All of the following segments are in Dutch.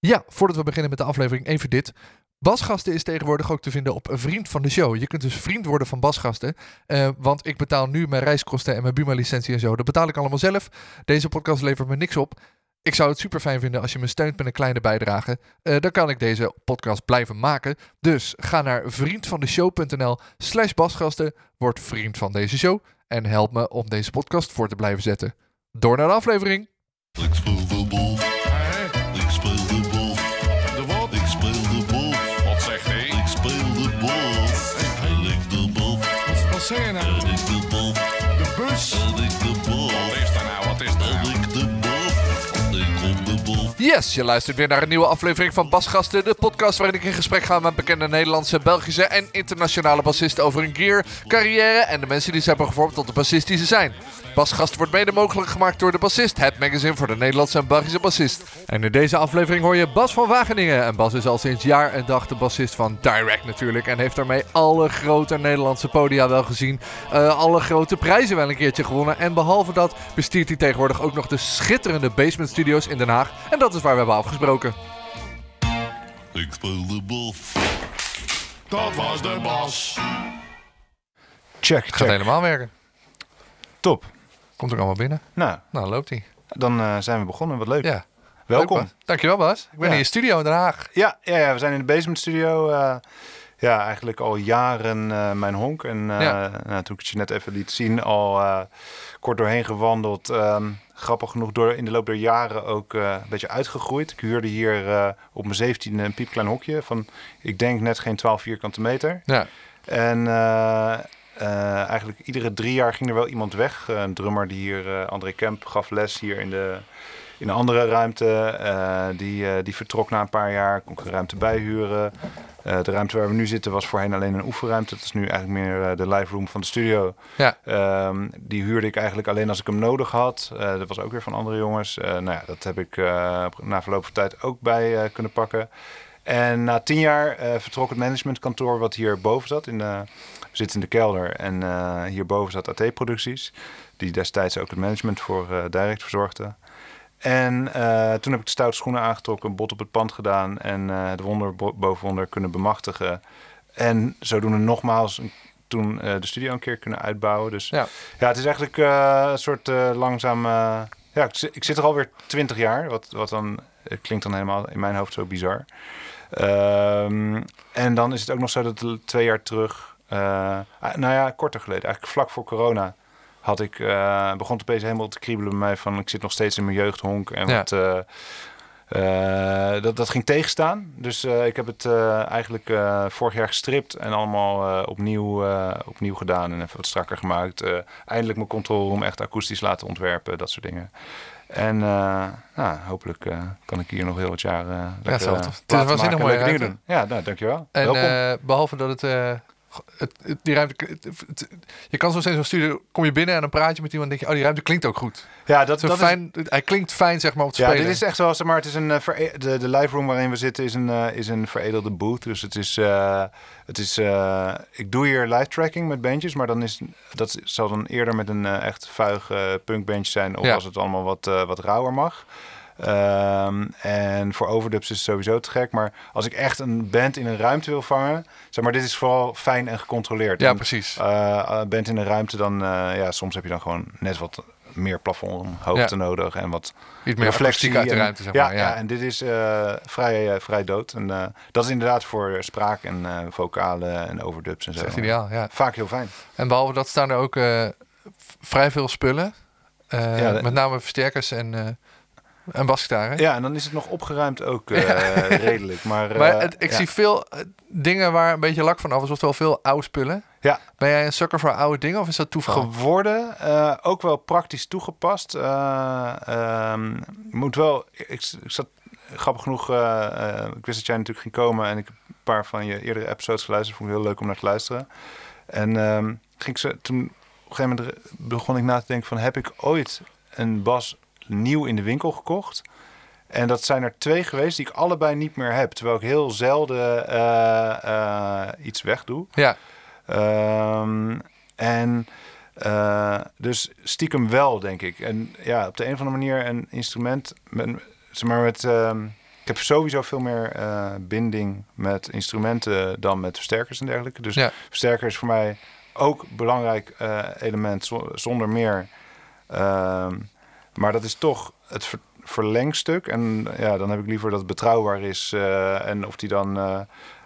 Ja, voordat we beginnen met de aflevering, even dit. Basgasten is tegenwoordig ook te vinden op vriend van de show. Je kunt dus vriend worden van Basgasten. eh, want ik betaal nu mijn reiskosten en mijn Buma-licentie en zo. Dat betaal ik allemaal zelf. Deze podcast levert me niks op. Ik zou het super fijn vinden als je me steunt met een kleine bijdrage. Eh, dan kan ik deze podcast blijven maken. Dus ga naar vriendvandeshow.nl slash basgasten. Word vriend van deze show. En help me om deze podcast voor te blijven zetten. Door naar de aflevering. Wat, Yes, je luistert weer naar een nieuwe aflevering van Basgasten, de podcast waarin ik in gesprek ga met bekende Nederlandse, Belgische en internationale bassisten over hun gear, carrière en de mensen die ze hebben gevormd tot de bassist die ze zijn. Basgast wordt mede mogelijk gemaakt door de Bassist, het magazine voor de Nederlandse en Belgische bassist. En in deze aflevering hoor je Bas van Wageningen. En Bas is al sinds jaar en dag de bassist van Direct natuurlijk. En heeft daarmee alle grote Nederlandse podia wel gezien. eh, alle grote prijzen wel een keertje gewonnen. En behalve dat bestiert hij tegenwoordig ook nog de schitterende Basement Studios in Den Haag. En dat waar we hebben afgesproken. Ik speel de bal. Dat was de bas. Check, Gaat check. helemaal werken. Top. Komt ook allemaal binnen. Nou, Nou, loopt hij. dan eh, zijn we begonnen. Wat leuk. Ja. Welkom. Leuk, Bas. Dankjewel Bas. Ik ben Ja. in je studio in Den Haag. Ja, ja, ja, we zijn in de Basement Studio. eh, ja, eigenlijk al jaren eh, mijn honk. En eh, Ja. nou, toen ik het je net even liet zien, al eh, kort doorheen gewandeld. Ehm, grappig genoeg door, in de loop der jaren ook eh, een beetje uitgegroeid. Ik huurde hier eh, op mijn 17 een piepklein hokje van, ik denk net geen 12 vierkante meter. Ja. En eh, eigenlijk iedere drie jaar ging er wel iemand weg. Een drummer die hier, André Kemp, gaf les hier in de in een andere ruimte. Eh, die, eh, die vertrok na een paar jaar, kon ik een ruimte bijhuren. Eh, de ruimte waar we nu zitten was voorheen alleen een oefenruimte. Dat is nu eigenlijk meer de live room van de studio. Ja. Ehm, die huurde ik eigenlijk alleen als ik hem nodig had. Dat was ook weer van andere jongens. Nou ja, dat heb ik na verloop van tijd ook bij kunnen pakken. En na tien jaar vertrok het managementkantoor wat hier boven zat. In de, we zitten in de kelder en hierboven zat AT Producties. Die destijds ook het management voor Direct verzorgde. En eh, toen heb ik de stoute schoenen aangetrokken, een bot op het pand gedaan en eh het wonder bo- boven wonder kunnen bemachtigen. En zodoende nogmaals toen eh, de studio een keer kunnen uitbouwen. Dus Ja. ja, het is eigenlijk een soort langzaam... ja, ik, ik zit er alweer twintig jaar, wat, wat dan het klinkt dan helemaal in mijn hoofd zo bizar. Ehm, en dan is het ook nog zo dat twee jaar terug, ah, nou ja, korter geleden, eigenlijk vlak voor corona, had ik, eh, begon het opeens helemaal te kriebelen bij mij van ik zit nog steeds in mijn jeugdhonk en Ja. wat, eh, eh, dat, dat ging tegenstaan. Dus ik heb het eigenlijk vorig jaar gestript en allemaal opnieuw, opnieuw gedaan en even wat strakker gemaakt. Eindelijk mijn control room echt akoestisch laten ontwerpen, dat soort dingen. En nou, hopelijk kan ik hier nog heel wat jaar uh, het is wel tof. Het is waanzinnig mooie dingen doen. Ja, nou, dankjewel. En eh, behalve dat het, het, het- die ruimte, het- je kan zo in zo'n studio, kom je binnen en dan praat je met iemand en denk je, oh die ruimte klinkt ook goed. ja, dat, Zo dat is, fijn, hij klinkt fijn zeg maar om te Ja, spelen. dit is echt wel, zeg maar, het is een, eh, de, de live room waarin we zitten is een, eh, is een veredelde booth. Dus het is, eh, het is ik doe hier live tracking met bandjes, maar dan is, dat zal dan eerder met een echt vuig punkbandje zijn. Of Ja. als het allemaal wat, wat rauwer mag. Ehm, en voor overdubs is het sowieso te gek. Maar als ik echt een band in een ruimte wil vangen, zeg maar, dit is vooral fijn en gecontroleerd. ja, En, precies. eh, band in een ruimte, dan eh, ja, soms heb je dan gewoon net wat meer plafondhoogte Ja. nodig en wat Iets meer reflectie uit de en- ruimte zeg ja, maar. Ja, ja. en dit is eh, vrij, vrij dood. En dat is inderdaad voor spraak en vocalen en overdubs en dat zo. is echt ideaal. Ja. Vaak heel fijn. En behalve dat staan er ook vrij veel spullen. Met name versterkers en, en basgitaren. Ja, en dan is het nog opgeruimd ook eh, redelijk. Maar, Maar eh, het- ik ja. zie veel eh, dingen waar een beetje lak van af is, oftewel veel oude spullen. Ja. Ben jij een sukker voor oude dingen of is dat toeval? geworden. eh, ook wel praktisch toegepast. Eh, ehm, moet wel. Ik, ik zat grappig genoeg. ik wist dat jij natuurlijk ging komen en ik heb een paar van je eerdere episodes geluisterd. Vond ik heel leuk om naar te luisteren. En ehm, ging ik ze toen op een gegeven moment begon ik na te denken van heb ik ooit een bas nieuw in de winkel gekocht? En dat zijn er twee geweest die ik allebei niet meer heb. Terwijl ik heel zelden eh, eh, iets wegdoe. Ja, Ehm, en eh, dus stiekem wel, denk ik. En ja, op de een of andere manier een instrument met, zeg maar met, ehm, ik heb sowieso veel meer binding met instrumenten dan met versterkers en dergelijke. Dus Ja. versterker is voor mij ook een belangrijk element zo- zonder meer. Ehm, maar dat is toch het ver- verlengstuk. En ja, dan heb ik liever dat het betrouwbaar is. eh, en of die dan, eh,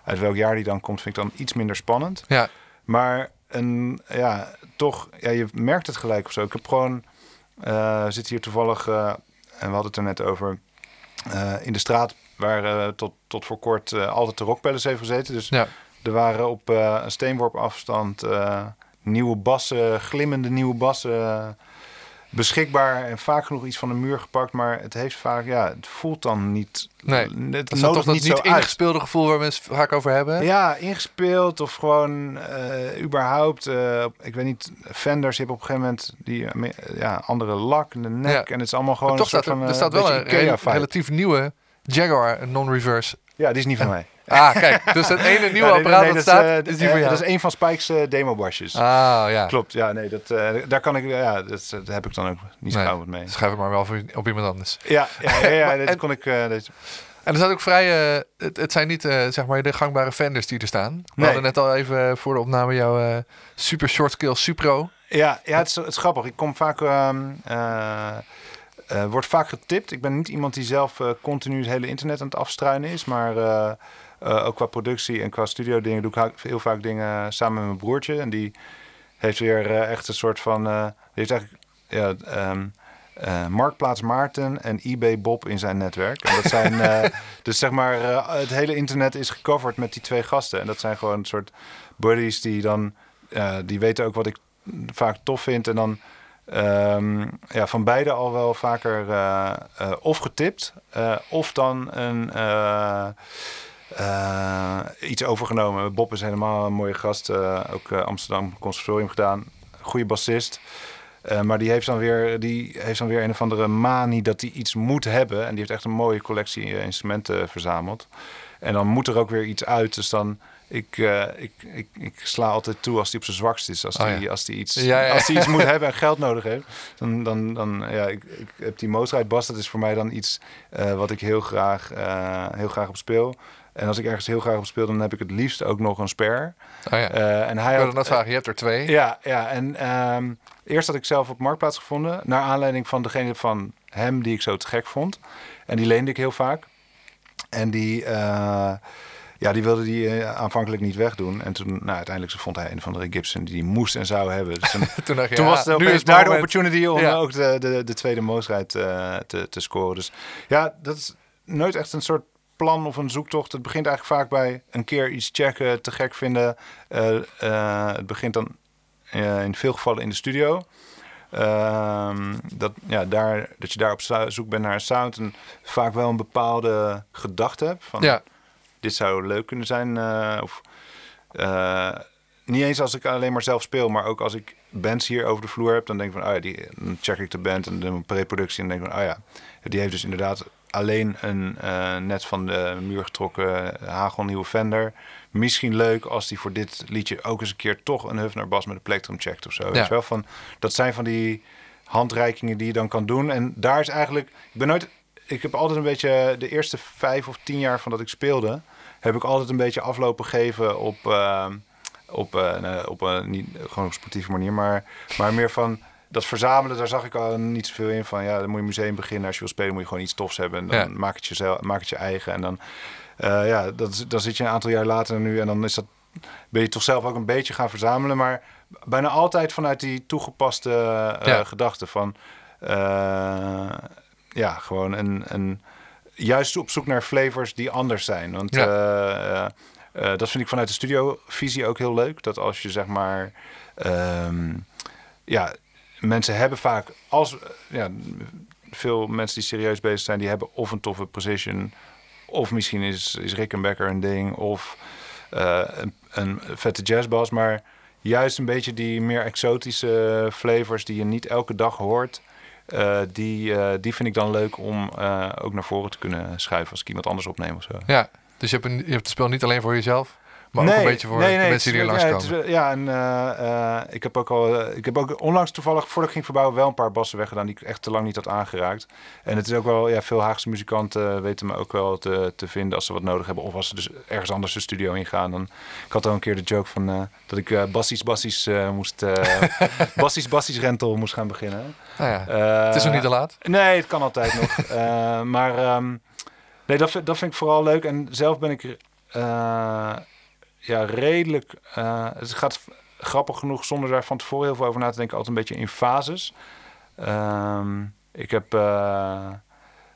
uit welk jaar die dan komt, vind ik dan iets minder spannend. Ja, Maar een, ja, toch, ja, je merkt het gelijk of zo. Ik heb gewoon, eh zit hier toevallig, eh, en we hadden het er net over, eh, in de straat waar eh, tot, tot voor kort eh, altijd de rockpellets heeft gezeten. Dus ja. er waren op eh, een steenworp afstand eh, nieuwe bassen, glimmende nieuwe bassen eh, beschikbaar. En vaak genoeg iets van de muur gepakt. Maar het heeft vaak, ja, het voelt dan niet. Nee, het Dat toch dat niet niet zo uit. ingespeelde gevoel waar mensen het vaak over hebben. Ja, ingespeeld of gewoon eh, überhaupt. eh, ik weet niet, Fenders hebt op een gegeven moment die eh, ja, andere lak in de nek. Ja. En het is allemaal gewoon Maar toch een staat soort er, van. staat wel een relatief nieuwe Jaguar non-reverse. Ja, die is niet van mij. Ah, kijk. Dus het ene nieuwe Ja, nee, apparaat nee, dat dat, staat, eh, is die eh, voor jou. Dat is een van Spike's demobasjes. Ah, ja. Klopt, ja, nee, dat, daar kan ik, ja, dat, dat heb ik dan ook niet Nee. gauw mee. Schrijf het maar wel voor, op iemand anders. Ja, ja, ja, ja, dat En- kon ik. En er staat ook vrij... het, het zijn niet zeg maar de gangbare Fenders die er staan. We hadden net al even voor de opname jouw Super Short Scale Supro. Ja, ja het, is, het is grappig. Ik kom vaak. ehm eh, eh, wordt vaak getipt. Ik ben niet iemand die zelf continu het hele internet aan het afstruinen is. Maar eh, ook qua productie en qua studio dingen doe ik heel vaak dingen samen met mijn broertje. En die heeft weer eh, echt een soort van. eh, die heeft eigenlijk. Ja, ehm, eh, Marktplaats Maarten en eBay Bob in zijn netwerk. En dat zijn, dus zeg maar, het hele internet is gecoverd met die twee gasten. En dat zijn gewoon een soort buddies die dan, die weten ook wat ik vaak tof vind. En dan ehm, ja, van beide al wel vaker of getipt, of dan een, eh, iets overgenomen. Bob is helemaal een mooie gast, eh, ook eh, Amsterdam Conservatorium gedaan. Goede bassist. Maar die heeft, dan weer, die heeft dan weer een of andere manie dat hij iets moet hebben. En die heeft echt een mooie collectie instrumenten verzameld. En dan moet er ook weer iets uit. Dus dan, ik, ik, ik, ik sla altijd toe als hij op zijn zwakst is. Als Oh, hij ja. als die iets, Ja, ja. Als die iets moet hebben en geld nodig heeft. Dan, dan, dan ja, ik, ik heb die Mozart Bas. Dat is voor mij dan iets wat ik heel graag, heel graag op speel. En als ik ergens heel graag op speel, dan heb ik het liefst ook nog een spare. Oh ja. Eh, en hij had, net vragen, je hebt er twee. ja, ja, en ehm, eerst had ik zelf op Marktplaats gevonden. Naar aanleiding van degene van hem die ik zo te gek vond. En die leende ik heel vaak. En die, eh, ja, die wilde die eh, aanvankelijk niet wegdoen. En toen, nou, uiteindelijk vond hij een van de Gibson die die moest en zou hebben. Dus toen, Toen dacht je, toen ja, was het nu is daar de opportunity om Ja. ook de, de, de tweede Moosrijd te, te scoren. Dus ja, dat is nooit echt een soort plan of een zoektocht. Het begint eigenlijk vaak bij een keer iets checken, te gek vinden. Eh, eh, het begint dan eh, in veel gevallen in de studio. Ehm, dat, ja, daar, dat je daar op zo- zoek bent naar een sound en vaak wel een bepaalde gedachte hebt. Van, Ja, dit zou leuk kunnen zijn. of, niet eens als ik alleen maar zelf speel, maar ook als ik bands hier over de vloer heb, dan denk ik van, oh ja, die, dan check ik de band en de pre-productie en denk ik van, oh ja, die heeft dus inderdaad alleen een eh, net van de muur getrokken hagelnieuwe Fender. Misschien leuk als die voor dit liedje ook eens een keer toch een Hufner bas met een plektrum checkt of zo. Weet je wel? Van, dat zijn van die handreikingen die je dan kan doen. En daar is eigenlijk, ik ben nooit, ik heb altijd een beetje de eerste vijf of tien jaar van dat ik speelde, heb ik altijd een beetje aflopen gegeven op, eh, op, eh, op een niet gewoon op sportieve manier, maar, maar meer van dat verzamelen, daar zag ik al niet zoveel in van. Ja, dan moet je museum beginnen. Als je wil spelen, moet je gewoon iets tofs hebben. En dan Ja. maak, het jezelf, maak het je eigen. En dan, eh, ja, dat, is- dan zit je een aantal jaar later nu en dan is dat, ben je toch zelf ook een beetje gaan verzamelen. Maar bijna altijd vanuit die toegepaste Ja. gedachte van, eh, ja, gewoon een, een, juist op zoek naar flavors die anders zijn. Want Ja. dat vind ik vanuit de studiovisie ook heel leuk. Dat als je zeg maar, ehm, ja, mensen hebben vaak, als ja, veel mensen die serieus bezig zijn, die hebben of een toffe precision, of misschien is, is Rickenbacker een ding, of eh, een, vette jazzbas, maar juist een beetje die meer exotische flavors die je niet elke dag hoort. eh, die, eh, die vind ik dan leuk om eh, ook naar voren te kunnen schuiven als ik iemand anders opneem of zo. ja. Dus je hebt, een, je hebt het spel niet alleen voor jezelf. Maar ook een beetje voor de mensen die hier het is- langskomen. Ja, ja, en eh, eh, ik heb ook al, eh, ik heb ook onlangs toevallig, voordat ik ging verbouwen, wel een paar bassen weggedaan die ik echt te lang niet had aangeraakt. En het is ook wel, ja, veel Haagse muzikanten weten me ook wel te, te vinden als ze wat nodig hebben. Of als ze dus ergens anders de studio ingaan. Dan, ik had al een keer de joke van eh, dat ik eh bassies, bassies eh, moest, eh bassies, bassies rental moest gaan beginnen. Nou ja, Eh, het is nog niet te laat. Nee, het kan altijd nog. Eh, maar ehm, nee, dat, vind- dat vind ik vooral leuk. En zelf ben ik eh, ja, redelijk... eh, het gaat v- grappig genoeg, zonder daar van tevoren heel veel over na te denken... altijd een beetje in fases. Ehm, ik heb... eh,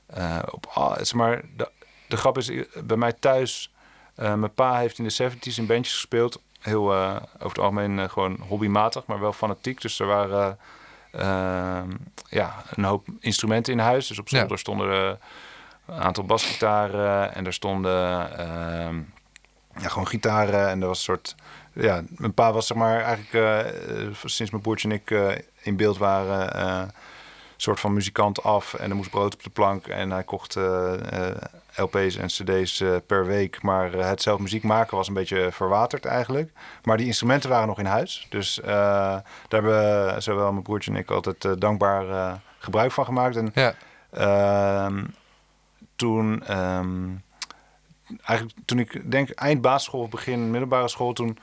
eh, op, al- zeg maar, de, de grap is, eh, bij mij thuis... eh, mijn pa heeft in de 70s in bandjes gespeeld. Heel eh, over het algemeen eh, gewoon hobbymatig, maar wel fanatiek. Dus er waren ehm, ja, een hoop instrumenten in huis. Dus op Ja. zolder stonden een aantal basgitaren en er stonden ehm, ja, gewoon gitaren. En er was een soort. Ja, mijn pa was zeg maar eigenlijk eh, eh, sinds mijn broertje en ik eh, in beeld waren. een soort van muzikant af en er moest brood op de plank. En hij kocht LP's en CD's per week. Maar het zelf muziek maken was een beetje verwaterd eigenlijk. Maar die instrumenten waren nog in huis. Dus daar hebben zowel mijn broertje en ik altijd dankbaar gebruik van gemaakt. En Ja, Ehm, toen, ehm, eigenlijk toen ik denk eind basisschool of begin middelbare school, toen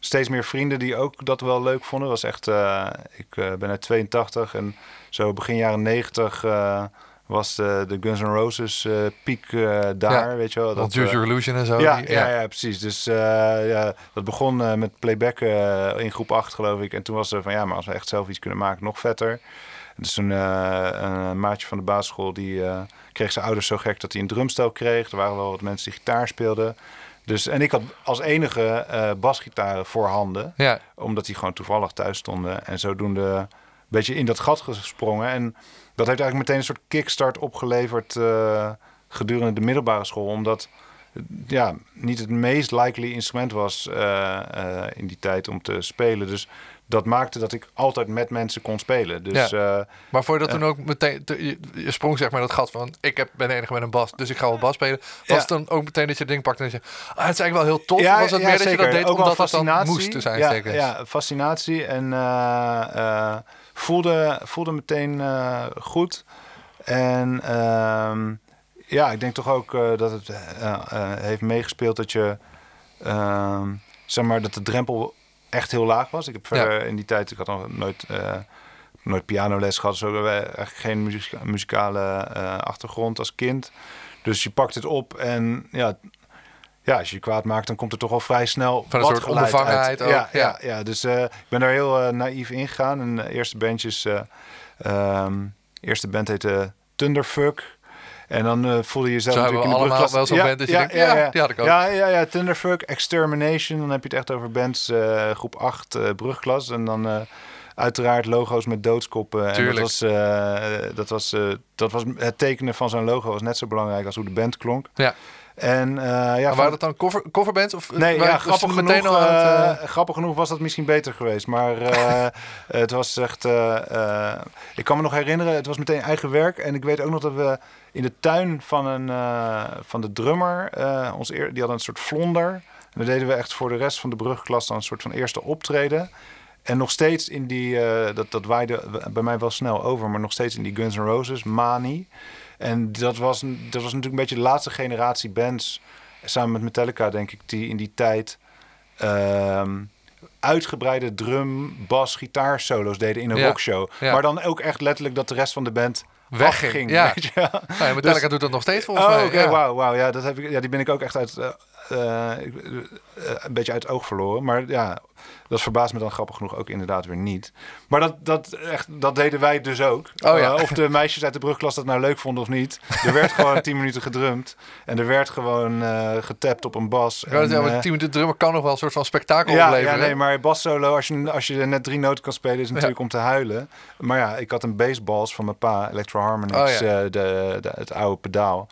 steeds meer vrienden die ook dat wel leuk vonden. Was echt, eh, ik eh, ben uit 82 en zo begin jaren 90 eh, was de, de Guns N' Roses piek daar, Ja, weet je wel. Use Your Illusion en zo. ja, die- ja. Ja, precies. Dus ja, dat begon met playback in groep 8, geloof ik. En toen was er van ja, maar als we echt zelf iets kunnen maken, nog vetter. Dus toen eh, een maatje van de basisschool, die eh, kreeg zijn ouders zo gek dat hij een drumstel kreeg. Er waren wel wat mensen die gitaar speelden. Dus, en ik had als enige eh basgitaren voorhanden Ja, omdat die gewoon toevallig thuis stonden. En zodoende een beetje in dat gat gesprongen. En dat heeft eigenlijk meteen een soort kickstart opgeleverd gedurende de middelbare school. Omdat het, ja, niet het meest likely instrument was in die tijd om te spelen. Dus dat maakte dat ik altijd met mensen kon spelen. Dus eh, maar voor je dat toen ook meteen, te- je, sprong zeg maar dat gat van, ik heb, ben de enige met een bas, dus ik ga wel bas spelen. Was Ja. het dan ook meteen dat je het ding pakte en je ah, het is eigenlijk wel heel tof? Ja, was het ja, meer dat je zeker. dat deed Ook wel omdat het dan fascinatie. moest zijn? Ja, ja, fascinatie. En eh, eh, voelde, voelde meteen eh, goed. En ehm, ja, ik denk toch ook eh, dat het eh, eh, heeft meegespeeld dat je... ehm, zeg maar, dat de drempel echt heel laag was. Ik heb verder in die tijd... Ik had nog nooit... eh, nooit pianoles gehad, zo we eigenlijk geen muzika- muzikale eh, achtergrond als kind. Dus je pakt het op en ja, ja, als je je kwaad maakt, dan komt er toch al vrij snel Van een wat soort onbevangenheid uit. ook, Ja, ja. ja. ja, dus eh, ik ben daar heel naïef in gegaan. En de eerste bandjes, ehm, eerste band heette Thunderfuck. En dan eh, voelde je jezelf Zo hebben we natuurlijk in de allemaal brugklas- wel zo'n ja, band dat je ja, denkt, ja, die had ik ook. Ja, ja, ja, Thunderfuck, Extermination. Dan heb je het echt over bands eh, groep 8, eh, brugklas. En dan uiteraard logo's met doodskoppen. En dat Tuurlijk. was, dat, was, dat was het tekenen van zo'n logo was net zo belangrijk als hoe de band klonk. Ja. En eh, ja, Maar waren dat dan cover, coverbands? Of Nee, ja, ze grappig genoeg, meteen al aan het, eh, eh, grappig genoeg was dat misschien beter geweest. Maar eh, het was echt... eh, eh, ik kan me nog herinneren, het was meteen eigen werk. En ik weet ook nog dat we in de tuin van, een, eh, van de drummer... eh, ons eer, die had een soort vlonder. En daar deden we echt voor de rest van de brugklas dan een soort van eerste optreden. En nog steeds in die... eh, dat, dat waaide bij mij wel snel over, maar nog steeds in die Guns N' Roses, Mani. En dat was, dat was natuurlijk een beetje de laatste generatie bands... Samen met Metallica, denk ik, die in die tijd ehm, uitgebreide drum, bas, gitaar solo's deden in een Ja, rockshow. ja. Maar dan ook echt letterlijk dat de rest van de band Wegging, ja. Weet je nou ja, Metallica Dus- doet dat nog steeds volgens Oh, mij. oké, ja. wauw, wauw. Ja, dat heb ik, ja, die ben ik ook echt uit, eh, eh, een beetje uit het oog verloren. Maar ja, dat verbaast me dan grappig genoeg ook inderdaad weer niet. Maar dat, dat, echt, dat deden wij dus ook. Oh, ja. Eh, of de meisjes uit de brugklas dat nou leuk vonden of niet. Er werd gewoon tien minuten gedrumd. En er werd gewoon eh, getapt op een bas. Net En, eh, want 10 minuten drummer kan nog wel een soort van spektakel ja, ja, nee, maar bassolo, als je, als je net drie noten kan spelen, is natuurlijk om te huilen. Maar ja, ik had een bassballs van mijn pa, Electro Harmonix, Oh, ja. de, de, het oude pedaal.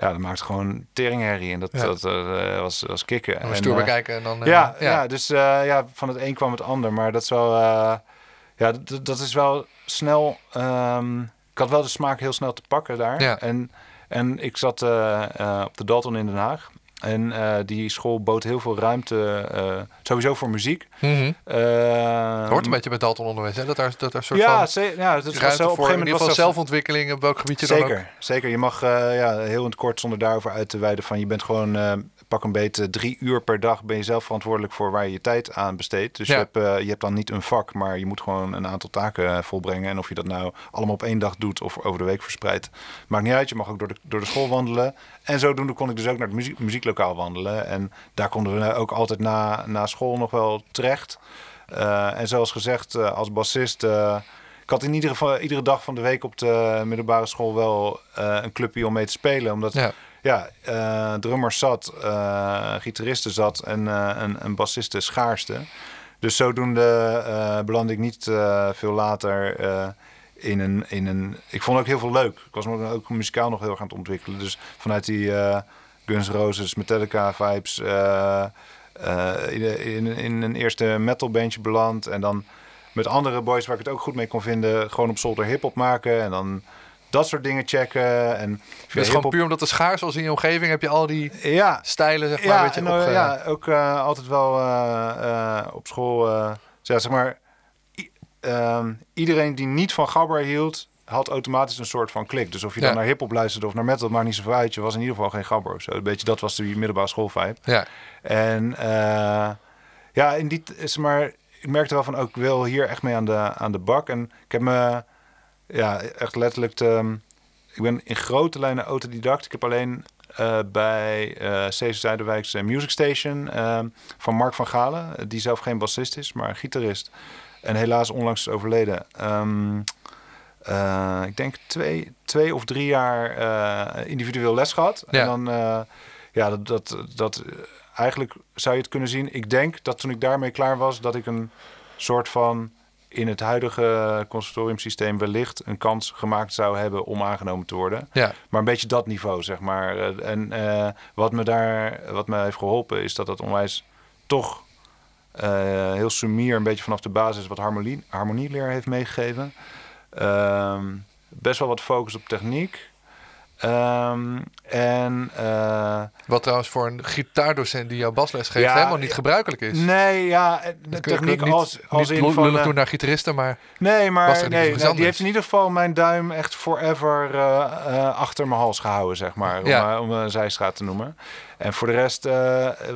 Ja, dat maakt gewoon teringherrie en dat, Ja. dat eh, was, was kicken. En, stoer eh, bekijken en dan... eh, ja, ja. dus ja, van het een kwam het ander. Maar dat is wel, ja, dat, is wel snel. ehm, ik had wel de smaak heel snel te pakken daar. Ja. En, en ik zat op de Dalton in Den Haag. En eh, die school bood heel veel ruimte, eh, sowieso voor muziek. Mhm. Eh, Hoort een beetje bij Dalton onderwijs, hè? Dat daar, dat daar soort ja, van ja, dat was ruimte zo, op een gegeven moment was zelfontwikkeling op welk gebied je dan ook. Zeker, zeker. Je mag ja, heel in het kort zonder daarover uit te wijden van je bent gewoon pak een beetje drie uur per dag ben je zelf verantwoordelijk voor waar je je tijd aan besteedt. Dus Ja. je, hebt, eh, je hebt dan niet een vak, maar je moet gewoon een aantal taken eh, volbrengen. En of je dat nou allemaal op één dag doet of over de week verspreidt, maakt niet uit. Je mag ook door de, door de school wandelen. En zodoende kon ik dus ook naar het muziek, muzieklokaal wandelen. En daar konden we ook altijd na, na school nog wel terecht. Eh, en zoals gezegd, als bassist. eh, ik had in ieder geval iedere dag van de week op de middelbare school wel een clubje om mee te spelen. Omdat Ja. Ja, eh drummers zat, eh gitaristen zat en eh, een, een schaarste. Dus zodoende eh belandde ik niet veel later in, een, in een... Ik vond ook heel veel leuk. Ik was ook, ook muzikaal nog heel erg aan het ontwikkelen. Dus vanuit die Guns Roses, Metallica vibes... in, in, in een eerste metalbandje beland. En dan met andere boys waar ik het ook goed mee kon vinden... gewoon op zolder hip-hop maken en dan... Dat soort dingen checken. En via Dus gewoon puur omdat het schaars was in je omgeving, heb je al die Ja, stijlen, zeg maar, ja, een beetje en, eh, opge- ja, ook eh, altijd wel eh, op school. ja, zeg maar, ehm, iedereen die niet van gabber hield, had automatisch een soort van klik. Dus of je Ja. dan naar hip-hop luisterde of naar metal, maakt niet zoveel uit. Je was in ieder geval geen gabber of zo. Een beetje dat was de middelbare schoolvibe. Ja, En ja, in die, is maar, ik merkte wel van ook, wil hier echt mee aan de, aan de bak. En ik heb me ja, echt letterlijk, te, ik ben in grote lijnen autodidact. Ik heb alleen eh, bij eh Steeds Zuiderwijk's eh, Music Station eh, van Mark van Galen, eh, die zelf geen bassist is, maar een gitarist. En helaas onlangs is overleden. Ehm, eh, ik denk twee, twee of drie jaar eh, individueel les gehad. Ja. En dan, eh, ja, dat, dat, dat eh, eigenlijk zou je het kunnen zien. Ik denk dat toen ik daarmee klaar was, dat ik een soort van in het huidige conservatoriumsysteem wellicht een kans gemaakt zou hebben om aangenomen te worden. ja. Maar een beetje dat niveau, zeg maar. Eh, En eh, wat me daar, wat me heeft geholpen, is dat dat onwijs toch eh, heel sumier, een beetje vanaf de basis, wat harmonie, harmonieleer heeft meegegeven. Ehm, best wel wat focus op techniek. Ehm, en eh, Wat trouwens voor een gitaardocent die jouw basles geeft Ja, helemaal niet gebruikelijk is. nee, ja, de techniek niet, als, als niet in van... eh, naar gitaristen, maar Nee, maar nee, nou, die heeft in ieder geval mijn duim echt forever eh, achter mijn hals gehouden, zeg maar. Ja. Om, om een zijstraat te noemen. En voor de rest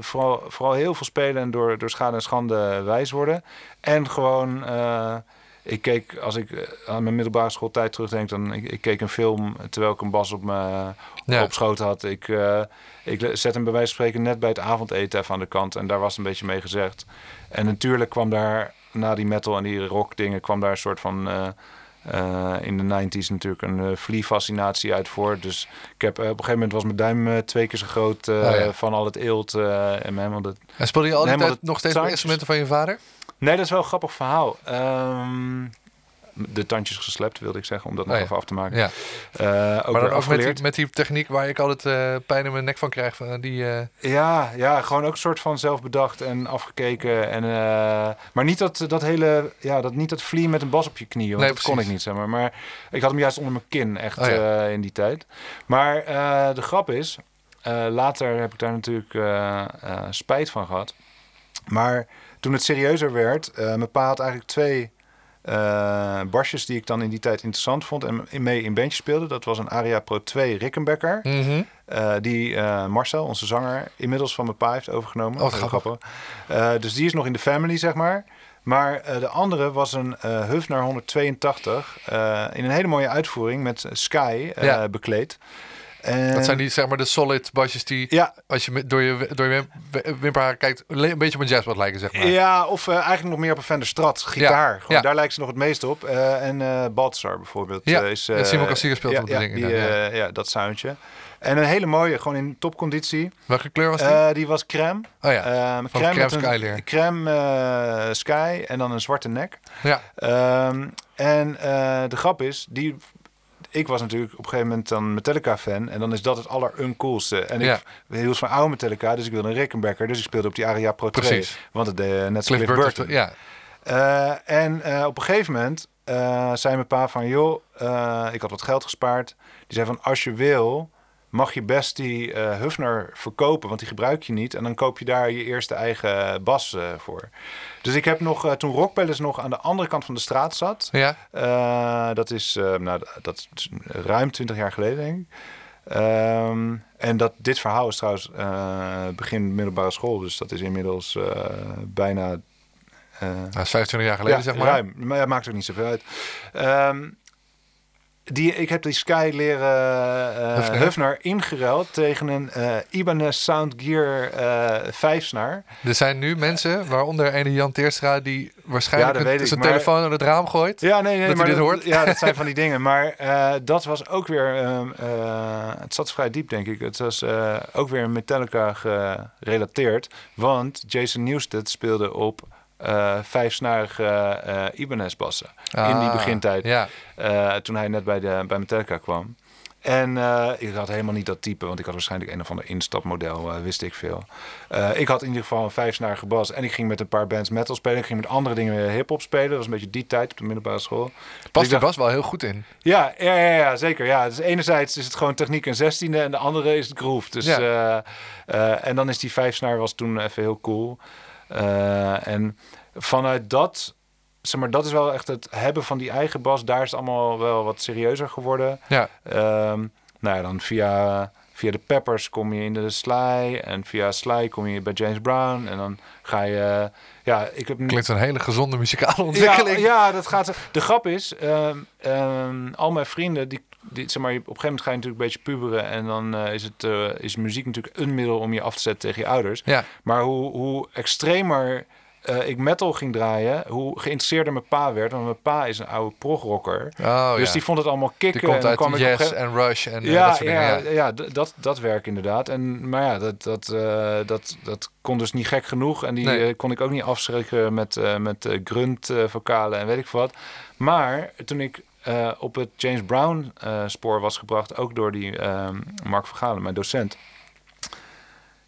vooral, vooral heel veel spelen en door, door schade en schande wijs worden. En gewoon, ik keek, als ik eh, aan mijn middelbare schooltijd terugdenk, dan ik, ik keek een film terwijl ik een bas op mijn Ja. op schoot had. Ik, eh, ik zet hem bij wijze van spreken net bij het avondeten even aan de kant. En daar was een beetje mee gezegd. En natuurlijk kwam daar na die metal en die rock dingen kwam daar een soort van eh, in de 90s natuurlijk een uh, Flea-fascinatie uit voor. Dus ik heb op een gegeven moment was mijn duim twee keer zo groot Oh ja. van al het eelt en helemaal de... En speelde je al die tijd nog steeds instrumenten van je vader? Nee, dat is wel een grappig verhaal. Ehm, de tandjes geslept, wilde ik zeggen, om dat nog Oh ja. even af te maken. Ja, Eh, ook maar dan ook met die, met die techniek waar ik altijd eh, pijn in mijn nek van krijg. Van, die, eh, Ja, ja, gewoon ook een soort van zelfbedacht en afgekeken. En, maar niet dat, dat hele, ja, dat, niet dat vliegen met een bas op je knieën. Want Nee, dat kon ik niet, zeg maar. Maar ik had hem juist onder mijn kin, echt, Oh ja. in die tijd. Maar de grap is, later heb ik daar natuurlijk spijt van gehad. Maar toen het serieuzer werd, eh, mijn pa had eigenlijk twee basjes die ik dan in die tijd interessant vond en in- mee in bandje speelde. Dat was een Aria Pro 2 Rickenbacker. mhm. Eh, die Marcel, onze zanger, inmiddels van mijn pa heeft overgenomen. Oh, grappig. Dus die is nog in de family, zeg maar. Maar de andere was een Hufner 182 eh, in een hele mooie uitvoering met Sky Ja. bekleed. En, Dat zijn die, zeg maar, de solid basjes die, Ja, als je door je, door je wimperharen kijkt, een beetje op een jazzbad lijken, zeg maar. ja, of eh, eigenlijk nog meer op een Fender Strat, gitaar. Gewoon, ja. Daar lijkt ze nog het meest op. Eh, en eh Balthasar bijvoorbeeld. Ja, is, eh, Simon Kassier speelt ja, op de dingen, die, ja. dat soundje. En een hele mooie, gewoon in topconditie. Welke kleur was die? Die was crème. oh ja, Van crème, crème eh, sky en dan een zwarte nek. ja. Ehm, en de grap is, die, ik was natuurlijk op een gegeven moment dan Metallica-fan. En dan is dat het alleruncoolste. En Ja. ik hield van oude Metallica, dus ik wilde een Rickenbacker. Dus ik speelde op die Aria Pro 2. Precies. Want het deed net zo Cliff Cliff Burton. Burton. Ja, Eh, en eh, op een gegeven moment eh, zei mijn pa van... joh, eh, ik had wat geld gespaard. Die zei van, als je wil, mag je best die eh Hufner verkopen, want die gebruik je niet. En dan koop je daar je eerste eigen bas eh, voor. Dus ik heb nog, eh, toen Rock Palace nog aan de andere kant van de straat zat... Ja? eh, dat is, eh, nou, dat is ruim 20 jaar geleden, denk ik. Ehm, en dat, dit verhaal is trouwens eh, begin middelbare school. Dus dat is inmiddels eh, bijna eh, is 25 jaar geleden, ja, zeg maar. Ruim, maar het maakt ook niet zoveel uit. Ehm, die, ik heb die Sky leren eh Hufner. Hufner ingeruild tegen een eh Ibanez Sound Gear eh vijfsnaar. Er zijn nu mensen, waaronder ene Jan Teerstra, die waarschijnlijk Ja, dat zijn maar- telefoon aan het raam gooit. Ja, nee, nee, Dat maar hoort? Ja, dat zijn van die dingen. Maar dat was ook weer, ehm, eh, het zat vrij diep, denk ik. Het was ook weer Metallica gerelateerd. Want Jason Newsted speelde op eh vijfsnarige eh Ibanez bassen in die Ah, begintijd. Ja, Eh, toen hij net bij, de, bij Metallica kwam. En eh, ik had helemaal niet dat type, want ik had waarschijnlijk een of ander instapmodel, eh, wist ik veel. Eh, ik had in ieder geval een vijfsnarige bas en ik ging met een paar bands metal spelen. Ik ging met andere dingen hip-hop spelen. Dat was een beetje die tijd op de middelbare school. Dus past ik die dacht- bas wel heel goed in. Ja, ja, ja, ja, zeker. Ja. Dus enerzijds is het gewoon techniek en zestiende en de andere is het groove. Dus, Ja. eh, eh, en dan is die vijfsnaar was toen even heel cool. Eh, en vanuit dat, zeg maar, dat is wel echt het hebben van die eigen bas. Daar is het allemaal wel wat serieuzer geworden. Ja, Ehm, nou ja, dan via, via de Peppers kom je in de Sly. En via Sly kom je bij James Brown. En dan ga je... ja, ik heb klinkt een hele gezonde muzikale ontwikkeling. ja, dat gaat. De grap is, ehm, ehm, al mijn vrienden, die, zeg maar, op een gegeven moment ga je natuurlijk een beetje puberen. En dan eh, is, het, eh, is muziek natuurlijk een middel om je af te zetten tegen je ouders. Ja. Maar hoe, hoe extremer eh, ik metal ging draaien, hoe geïnteresseerder mijn pa werd. Want mijn pa is een oude progrocker. Oh, dus ja. die vond het allemaal kicken. Die komt en uit een jazz gegeven- en Rush en ja, dat soort ja, dingen. ja. dat, dat werk inderdaad. En, maar ja, dat, dat, dat, dat kon dus niet gek genoeg. En die Nee. kon ik ook niet afschrikken met, met grunt vocalen en weet ik wat. Maar toen ik eh, op het James Brown eh, spoor was gebracht, ook door die ehm, Mark Vergalen, mijn docent.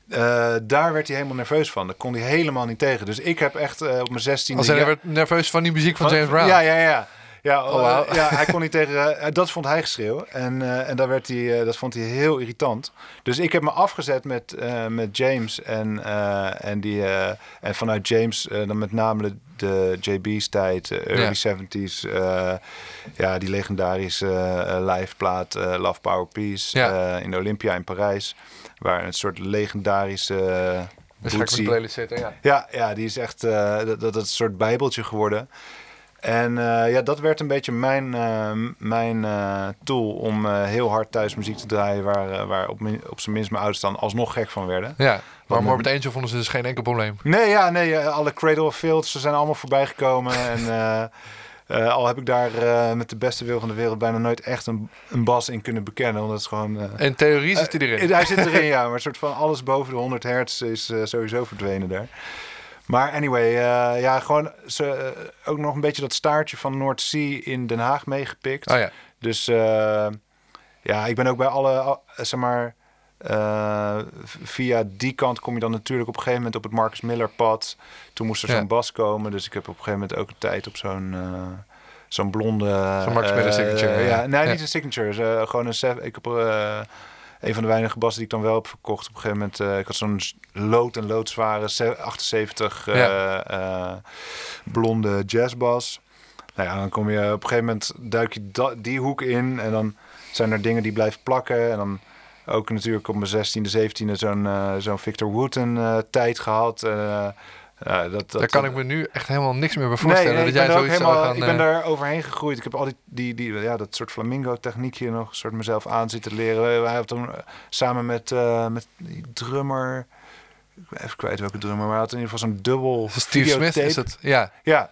eh, daar werd hij helemaal nerveus van. Daar kon hij helemaal niet tegen. Dus ik heb echt op mijn zestiende... Als hij werd nerveus van die muziek van James Brown. ja, ja, ja. Ja, Oh, eh, ja, hij kon niet tegen. eh, dat vond hij geschreeuw. En, eh, en daar werd hij, dat vond hij heel irritant. Dus ik heb me afgezet met, met James. En, en, die, en vanuit James, dan met name de, JB's tijd, early Ja. 70s. eh, ja, die legendarische liveplaat Love Power Peace eh, in Olympia in Parijs. Waar een soort legendarische. Dus Bootsy- playlist zetten, ja. ja, ja, die is echt dat, dat, dat is een soort bijbeltje geworden. En eh, ja, dat werd een beetje mijn, eh, mijn eh, tool om heel hard thuis muziek te draaien... waar, waar op, op zijn minst mijn ouders dan alsnog gek van werden. Ja, maar Morbid Angel vonden ze dus geen enkel probleem. Nee, ja, nee, alle Cradle of Fields, ze zijn allemaal voorbij gekomen. en al heb ik daar met de beste wil van de wereld bijna nooit echt een, een bas in kunnen bekennen. Want het gewoon... In theorie zit hij erin. hij zit erin, ja. Maar een soort van alles boven de 100 hertz is sowieso verdwenen daar. Maar anyway, eh, ja, gewoon ze, eh, ook nog een beetje dat staartje van Noordzee in Den Haag meegepikt. Oh ja. Dus eh, ja, ik ben ook bij alle, al- zeg maar, via die kant kom je dan natuurlijk op een gegeven moment op het Marcus Miller pad. Toen moest er Ja. zo'n bas komen, dus ik heb op een gegeven moment ook een tijd op zo'n zo'n blonde. Zo'n Marcus Miller signature, ja, ja. nee, Ja. niet een signature. gewoon een Ik heb een van de weinige bassen die ik dan wel heb verkocht. Op een gegeven moment, eh, ik had zo'n lood en loodzware ze- 78 eh, Ja. eh, blonde jazzbas. Nou ja, dan kom je op een gegeven moment duik je da- die hoek in en dan zijn er dingen die blijven plakken. En dan ook natuurlijk op mijn 16e, 17e zo'n eh, zo'n Victor Wooten eh, tijd gehad. Ja, dat, dat, Daar kan ik me nu echt helemaal niks meer bij voorstellen. Nee, dat ik jij zoiets helemaal, zou gaan... ik ben eh, daar overheen gegroeid. Ik heb al die, die, die ja, dat soort flamingo techniekje nog soort mezelf aan zitten leren. Wij hebben toen eh, samen met, eh, met die drummer, ik ben even kwijt welke drummer, maar hij had in ieder geval zo'n dubbel Steve Smith is het. Ja. Ja.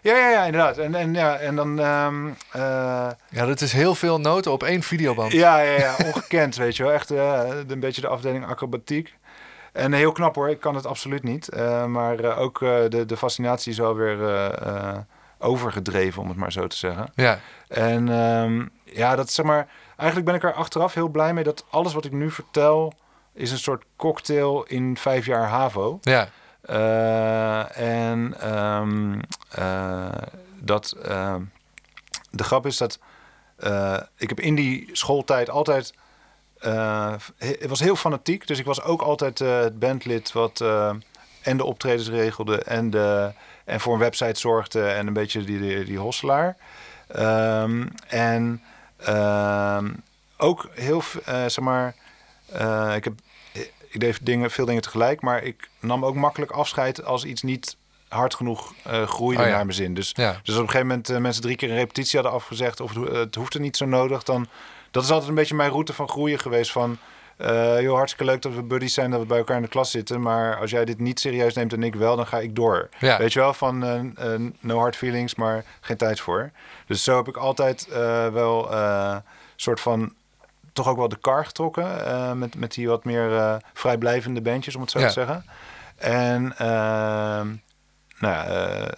Ja, ja, ja, inderdaad. En, en, ja, en dan... ehm, eh, ja, dat is heel veel noten op één videoband. ja, ja, ja, ongekend, weet je wel. Echt een beetje de afdeling acrobatiek. En heel knap hoor, ik kan het absoluut niet. Eh, maar eh, ook eh, de, de fascinatie is wel weer overgedreven, om het maar zo te zeggen. Ja. En ehm, ja, dat zeg maar... Eigenlijk ben ik er achteraf heel blij mee dat alles wat ik nu vertel... is een soort cocktail in vijf jaar HAVO. Ja. En ehm, eh, dat ehm, de grap is dat ik heb in die schooltijd altijd eh, he- het was heel fanatiek. Dus ik was ook altijd eh, het bandlid wat eh, en de optredens regelde en, de, en voor een website zorgde en een beetje die, die, die hosselaar. Ehm, en ehm, ook heel, zeg maar, ik heb ik deed dingen, veel dingen tegelijk, maar ik nam ook makkelijk afscheid als iets niet hard genoeg groeide Oh ja. naar mijn zin. Dus, Ja. dus op een gegeven moment mensen drie keer een repetitie hadden afgezegd of het, ho- het hoefde niet zo nodig, dan dat is altijd een beetje mijn route van groeien geweest van eh joh, hartstikke leuk dat we buddies zijn, dat we bij elkaar in de klas zitten, maar als jij dit niet serieus neemt en ik wel, dan ga ik door. Ja. Weet je wel, van eh, no hard feelings, maar geen tijd voor. Dus zo heb ik altijd wel eh soort van toch ook wel de kar getrokken. met, met die wat meer vrijblijvende bandjes, om het zo Ja. te zeggen. En ehm, nou ja,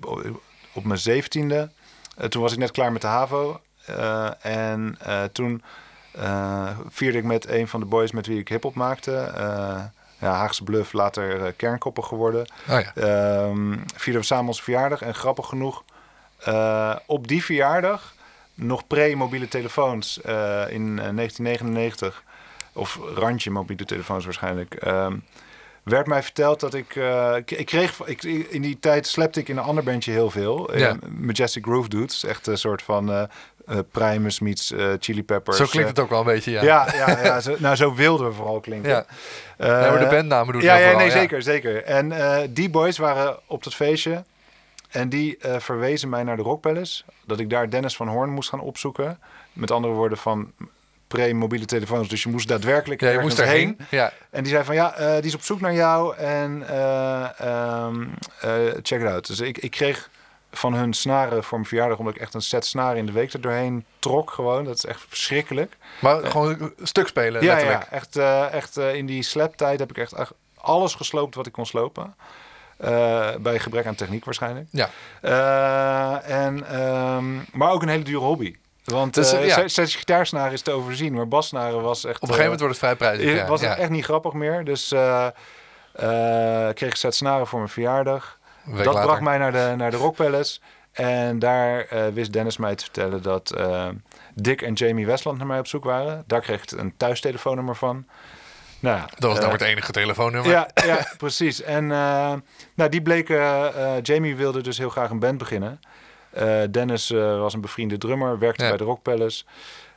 op, op mijn zeventiende, toen was ik net klaar met de HAVO. Eh, en eh, toen eh, vierde ik met een van de boys met wie ik hip-hop maakte. ja, Haagse Bluff, later kernkoppen geworden. Oh ja. Ehm vierden we samen onze verjaardag. En grappig genoeg, op die verjaardag, nog pre-mobiele telefoons in eh, 1999, of randje mobiele telefoons waarschijnlijk, ehm, werd mij verteld dat ik, ik, kreeg, ik, in die tijd slepte ik in een ander bandje heel veel. Ja. Majestic Groove Dudes, echt een soort van eh, eh, Primus meets eh, Chili Peppers. Zo klinkt eh, het ook wel een beetje, ja. ja, ja, ja zo, nou zo wilden we vooral klinken. Ja. Ja, maar de bandnamen doen ja, ja, nee, ja. zeker, zeker. En die boys waren op dat feestje. En die verwezen mij naar de Rock Palace. Dat ik daar Dennis van Hoorn moest gaan opzoeken. Met andere woorden van pre-mobiele telefoons. Dus je moest daadwerkelijk Ja, je moest erheen. Ja. En die zei van ja, die is op zoek naar jou. En eh, ehm, eh, check it out. Dus ik, ik kreeg van hun snaren voor mijn verjaardag. Omdat ik echt een set snaren in de week er doorheen trok gewoon. Dat is echt verschrikkelijk. Maar gewoon een stuk spelen, Ja, letterlijk. ja echt, eh, echt eh, in die slaptijd heb ik echt, alles gesloopt wat ik kon slopen. Eh, bij gebrek aan techniek waarschijnlijk. Ja. Eh, en, ehm, maar ook een hele dure hobby. Want Dus, eh, ja. zes gitaarsnaren is te overzien, maar bassnaren was echt... Op een gegeven moment wordt het vrij prijzig. eh, Ja. was het ja. echt niet grappig meer. Dus eh eh, ik kreeg een set snaren voor mijn verjaardag. Dat later. bracht mij naar de, naar de Rock Palace. En daar eh, wist Dennis mij te vertellen dat eh, Dick en Jamie Westland naar mij op zoek waren. Daar kreeg ik een thuistelefoonnummer van. Nou, Dat was eh, nou het enige telefoonnummer. ja, ja, precies. En eh, nou, die bleken... eh, Jamie wilde dus heel graag een band beginnen. Eh, Dennis eh, was een bevriende drummer, werkte Ja. bij de Rock Palace.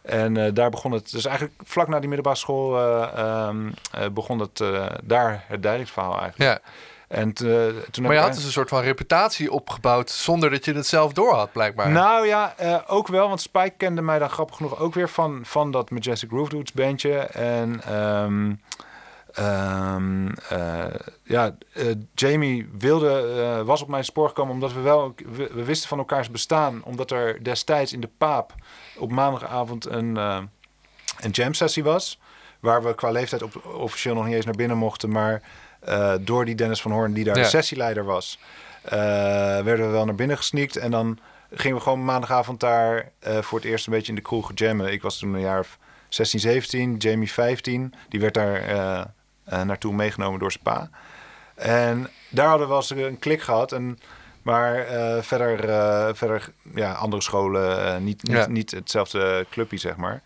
En eh, daar begon het... Dus eigenlijk vlak na die middelbare school eh, ehm, eh, begon het eh, daar het verhaal eigenlijk. Ja. En toen Maar je had dus een soort van reputatie opgebouwd zonder dat je het zelf door had, blijkbaar. Nou ja, eh, ook wel, want Spike kende mij dan grappig genoeg ook weer van, van dat Majestic Groove Dudes bandje. En ehm, ehm, eh, ja, eh, Jamie wilde, was op mijn spoor gekomen omdat we wel, we, we wisten van elkaars bestaan. Omdat er destijds in de Paap op maandagavond een, een jam sessie was. Waar we qua leeftijd op, officieel nog niet eens naar binnen mochten. Maar door die Dennis van Hoorn, die daar Ja. de sessieleider was, eh, werden we wel naar binnen gesneakt. En dan gingen we gewoon maandagavond daar eh, voor het eerst een beetje in de kroeg jammen. Ik was toen een jaar of 16, 17, Jamie 15. Die werd daar eh, eh, naartoe meegenomen door zijn pa. En daar hadden we wel eens een klik gehad. En, maar eh, verder, eh, verder ja, andere scholen, eh, niet, niet, Ja. niet hetzelfde clubje, zeg maar.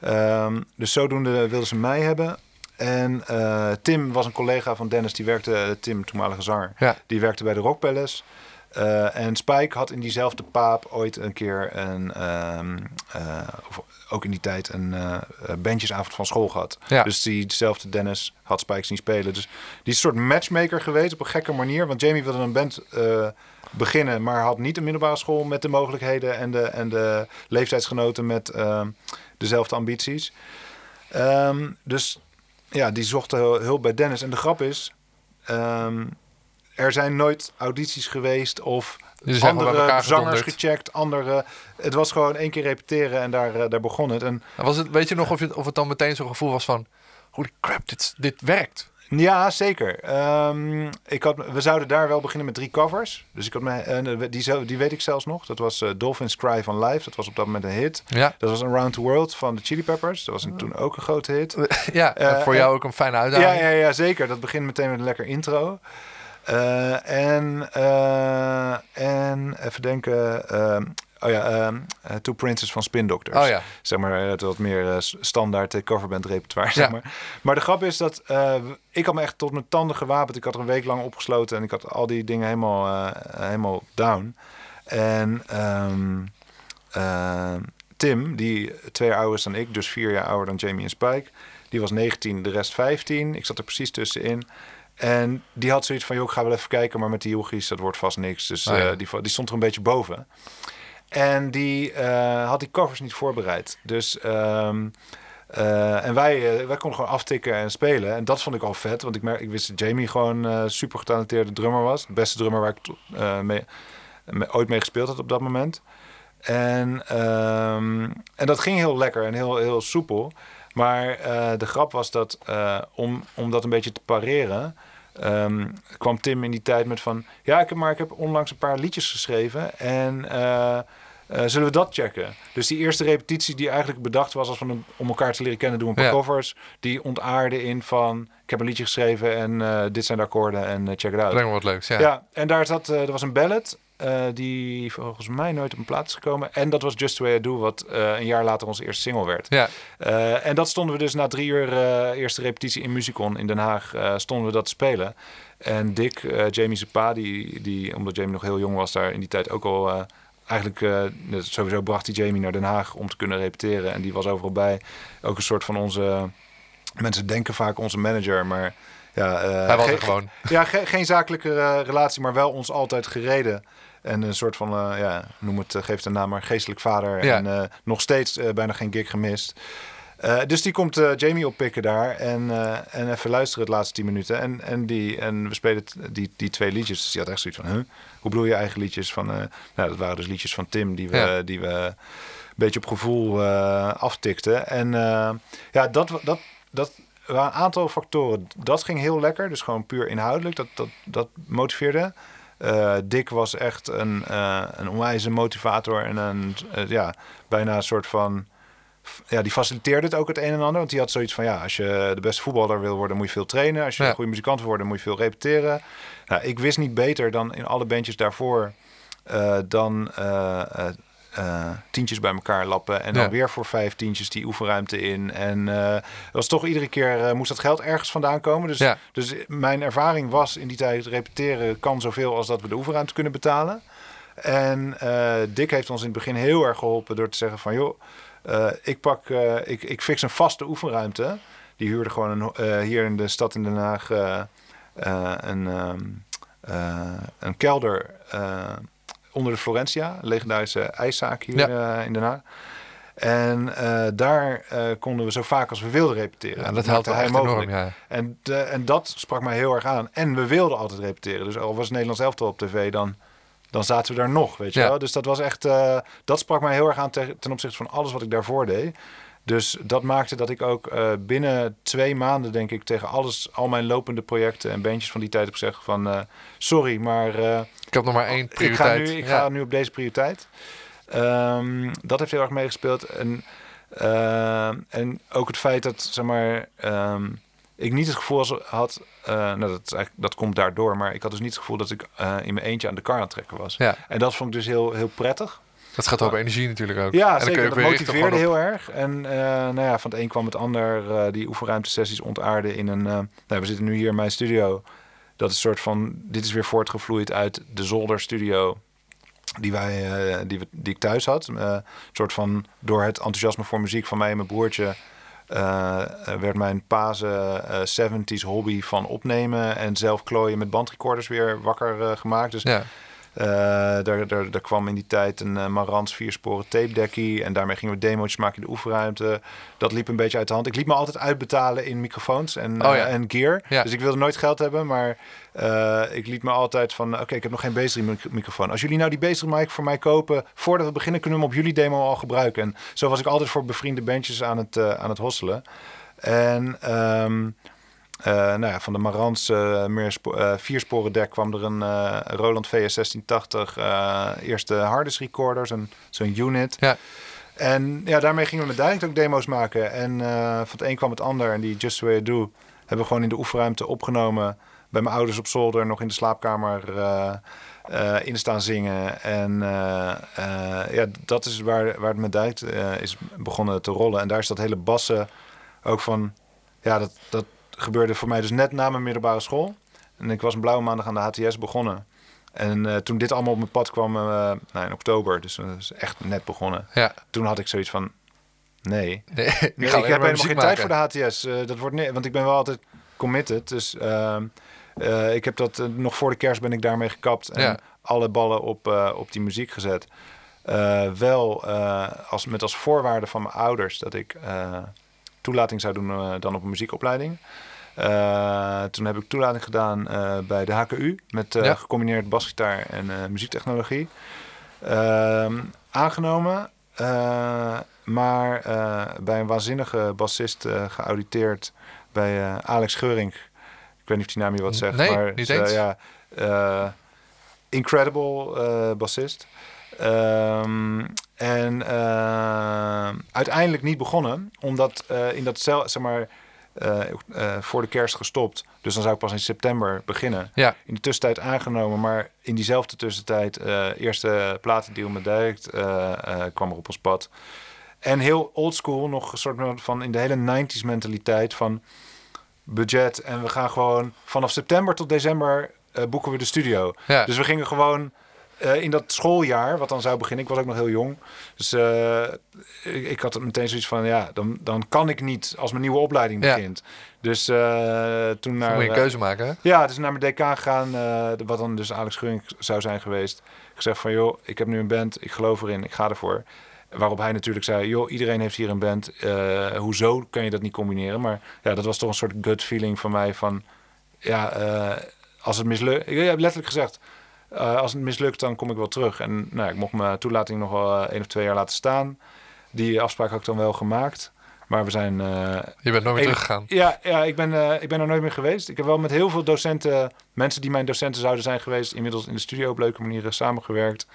Ehm, dus zodoende wilden ze mij hebben. En eh, Tim was een collega van Dennis, die werkte, Tim, toenmalige zanger, Ja. die werkte bij de Rock Palace. Eh, en Spike had in diezelfde paap ooit een keer een, ehm, eh, of ook in die tijd een eh, bandjesavond van school gehad. Ja. Dus diezelfde Dennis had Spike zien spelen. Dus die is een soort matchmaker geweest op een gekke manier. Want Jamie wilde een band eh, beginnen, maar had niet een middelbare school met de mogelijkheden en de, en de leeftijdsgenoten met ehm, dezelfde ambities. Ehm, dus ja, die zochten hul- hulp bij Dennis. En de grap is, ehm, er zijn nooit audities geweest of andere zangers gecheckt, andere. Het was gewoon één keer repeteren en daar, eh, daar begon het. En Was het, weet je nog of, je, of het dan meteen zo'n gevoel was van... Holy crap, dit, dit werkt. Ja, zeker. Ehm, ik had, we zouden daar wel beginnen met drie covers. Dus ik had me, en die, zo- die weet ik zelfs nog. Dat was eh, Dolphins Cry van Live. Dat was op dat moment een hit. Ja, Dat was Around the World van de Chili Peppers. Dat was een- toen ook een grote hit. ja Eh, voor jou ook een fijne Ja, uitdaging. ja, ja, zeker. Dat begint meteen met een lekker intro. Eh, en, eh, en even denken. Oh ja, ehm, eh, Two Princes van Spin Doctors. Oh ja. Zeg maar het wat meer eh, s- standaard eh, coverband repertoire. Zeg maar. maar de grap is dat eh, ik had me echt tot mijn tanden gewapend. Ik had er een week lang opgesloten en ik had al die dingen helemaal, eh, helemaal down. En ehm, Tim, die twee jaar ouder is dan ik, dus vier jaar ouder dan Jamie en Spike. Die was 19, de rest 15. Ik zat er precies tussenin. En die had zoiets van, joh, ik ga wel even kijken, maar met die jochies, dat wordt vast niks. Dus Oh ja. eh, die, die stond er een beetje boven. En die eh, had die covers niet voorbereid. Dus, ehm, eh, en wij, eh, wij konden gewoon aftikken en spelen. En dat vond ik al vet, want ik, merk, ik wist dat Jamie gewoon een super getalenteerde drummer was. De beste drummer waar ik mee, ooit mee gespeeld had op dat moment. En, ehm, en dat ging heel lekker en heel, heel soepel. Maar de grap was dat om, om dat een beetje te pareren, ehm, kwam Tim in die tijd met van... Ja, ik heb, maar ik heb onlangs een paar liedjes geschreven en eh, eh, zullen we dat checken? Dus die eerste repetitie die eigenlijk bedacht was als van een- om elkaar te leren kennen, doen we een paar Ja. covers. Die ontaarde in van, ik heb een liedje geschreven en eh, dit zijn de akkoorden en check it out. Me wat leuks, ja. Ja, en daar zat, er was een ballad eh, die volgens mij nooit op een plaat is gekomen. En dat was Just The Way I Do, wat eh, een jaar later onze eerste single werd. Ja. Eh, en dat stonden we dus na drie uur eerste repetitie in Musicon in Den Haag, stonden we dat te spelen. En Dick, Jamie Zepa, die, die, omdat Jamie nog heel jong was, daar in die tijd ook al... eigenlijk, sowieso bracht hij Jamie naar Den Haag om te kunnen repeteren. En die was overal bij. Ook een soort van onze... Mensen denken vaak onze manager, maar... Ja, Hij was er gewoon. ja, ge- geen zakelijke relatie, maar wel ons altijd gereden. En een soort van, eh, ja, noem het, uh, geef een naam, maar geestelijk vader. Ja. En eh, nog steeds eh, bijna geen gig gemist. Eh, dus die komt eh, Jamie oppikken daar en, eh, en even luisteren het laatste tien minuten. En, en, die, en we spelen die, die twee liedjes. Dus die had echt zoiets van, huh? hoe bedoel je eigen liedjes? Van, eh, nou, dat waren dus liedjes van Tim die we, Ja. die we een beetje op gevoel eh, aftikten. En eh, ja, dat, dat, dat waren een aantal factoren. Dat ging heel lekker, dus gewoon puur inhoudelijk. Dat, dat, dat motiveerde. Eh, Dick was echt een, eh een onwijze motivator en een, eh, ja, bijna een soort van... Ja, die faciliteerde het ook het een en ander. Want die had zoiets van, ja, als je de beste voetballer wil worden, moet je veel trainen. Als je Ja. een goede muzikant wil worden, moet je veel repeteren. Nou, ik wist niet beter dan in alle bandjes daarvoor... dan eh, eh, eh, tientjes bij elkaar lappen. En dan Ja. weer voor vijf tientjes die oefenruimte in. En eh, dat was toch iedere keer, eh, moest dat geld ergens vandaan komen. Dus, Ja. dus mijn ervaring was in die tijd, repeteren kan zoveel als dat we de oefenruimte kunnen betalen. En eh, Dick heeft ons in het begin heel erg geholpen door te zeggen van... joh, eh, ik, pak, eh, ik, ik fix een vaste oefenruimte. Die huurde gewoon een, eh, hier in de stad in Den Haag eh, eh, een, ehm, eh, een kelder eh, onder de Florentia. Een legendarische ijszaak hier eh, in Den Haag. En eh, daar eh, konden we zo vaak als we wilden repeteren. Ja, dat helpt hij mogelijk. enorm, ja. En, en dat sprak mij heel erg aan. En we wilden altijd repeteren. Dus al was het Nederlands elftal op tv, dan, dan zaten we daar nog, weet je Ja. wel. Dus dat was echt, dat sprak mij heel erg aan te- ten opzichte van alles wat ik daarvoor deed. Dus dat maakte dat ik ook eh, binnen twee maanden, denk ik, tegen alles, al mijn lopende projecten en bandjes van die tijd heb gezegd van, eh, sorry, maar eh, Ik heb nog maar één ik ga prioriteit. nu, ik Ja. ga nu op deze prioriteit. Ehm, dat heeft heel erg meegespeeld. En, en ook het feit dat, zeg maar, ehm, ik niet het gevoel had, nou dat, dat komt daardoor, maar ik had dus niet het gevoel dat ik in mijn eentje aan de kar aan het trekken was. Ja. En dat vond ik dus heel, heel prettig. Dat gaat op energie natuurlijk ook. Ja, En dan kun je zeker. Dat motiveerde op- heel erg. En eh, nou ja, van het een kwam het ander. eh, die oefenruimtesessies ontaarden in een... eh, nou, we zitten nu hier in mijn studio. Dat is een soort van... Dit is weer voortgevloeid uit de zolderstudio die, wij, die, we, die ik thuis had. Een soort van door het enthousiasme voor muziek van mij en mijn broertje... werd mijn paze eh 70s hobby van opnemen en zelf klooien met bandrecorders weer wakker gemaakt. Dus Ja. Eh, daar, daar, daar kwam in die tijd een uh, Marantz viersporen tape dekkie. En daarmee gingen we demo's maken in de oefenruimte. Dat liep een beetje uit de hand. Ik liet me altijd uitbetalen in microfoons en, Oh ja. eh, en gear. Ja. Dus ik wilde nooit geld hebben. Maar eh, ik liet me altijd van... Oké, ik heb nog geen bassdrum microfoon. Als jullie nou die bassdrum mic voor mij kopen... voordat we beginnen kunnen we hem op jullie demo al gebruiken. En zo was ik altijd voor bevriende bandjes aan het, eh, aan het hosselen. En... ehm, uh, nou ja, van de Marantz uh, meer spo uh, viersporen dek kwam er een Roland VS 1680 eerste hardest recorders, zo'n unit. Ja. En ja, daarmee gingen we met Dynamic ook demo's maken. En van het een kwam het ander. En die Just The Way I Do, hebben we gewoon in de oefenruimte opgenomen. Bij mijn ouders op zolder, nog in de slaapkamer eh, eh, in staan zingen. En eh, eh, ja, dat is waar, waar het met Dijkt eh, is begonnen te rollen. En daar is dat hele bassen ook van... Ja, dat, dat gebeurde voor mij dus net na mijn middelbare school. En ik was een blauwe maandag aan de HTS begonnen. En eh, toen dit allemaal op mijn pad kwam, eh, nou, in oktober, dus dat is echt net begonnen. Ja. Toen had ik zoiets van, nee, Nee, Nee, ik ga ik alleen heb helemaal geen tijd voor de HTS. Eh, dat wordt nee, want ik ben wel altijd committed. Dus ehm, eh, ik heb dat eh, nog voor de kerst ben ik daarmee gekapt en Ja. alle ballen op, eh, op die muziek gezet. Eh, wel eh, als, met als voorwaarde van mijn ouders dat ik eh, toelating zou doen eh, dan op een muziekopleiding. Eh, toen heb ik toelating gedaan eh, bij de HKU met Ja. gecombineerd basgitaar en muziektechnologie. Ehm, aangenomen, maar bij een waanzinnige bassist geauditeerd bij Alex Geuring. Ik weet niet of die naam je wat zegt, Nee, maar niet eens. ja, incredible bassist. Ehm, en eh, uiteindelijk niet begonnen, omdat eh, in dat cel, zeg maar, eh, eh, voor de kerst gestopt. Dus dan zou ik pas in september beginnen. Ja. In de tussentijd aangenomen, maar in diezelfde tussentijd eerste platendeal met Direct eh, kwam er op ons pad. En heel oldschool, nog een soort van in de hele 90s mentaliteit van budget. En we gaan gewoon vanaf september tot december boeken we de studio. Ja. Dus we gingen gewoon eh, in dat schooljaar, wat dan zou beginnen. Ik was ook nog heel jong. Dus eh, ik, ik had het meteen zoiets van, ja, dan, dan kan ik niet als mijn nieuwe opleiding Ja. begint. Dus eh, toen naar... Moet je een keuze maken, hè? ja, dus naar mijn DK gegaan, wat dan dus Alex Geuring zou zijn geweest. Gezegd van, joh, ik heb nu een band, ik geloof erin, ik ga ervoor. Waarop hij natuurlijk zei, joh, iedereen heeft hier een band. hoezo kan je dat niet combineren? Maar ja, dat was toch een soort gut feeling van mij van... Ja, als het mislukt... Ik heb letterlijk gezegd, eh, als het mislukt, dan kom ik wel terug. En nou, ik mocht mijn toelating nog wel eh, één of twee jaar laten staan. Die afspraak had ik dan wel gemaakt. Maar we zijn... eh, Je bent nooit meer teruggegaan. ja, ja ik, ben, ik ben er nooit meer geweest. Ik heb wel met heel veel docenten, mensen die mijn docenten zouden zijn geweest, inmiddels in de studio op leuke manieren samengewerkt.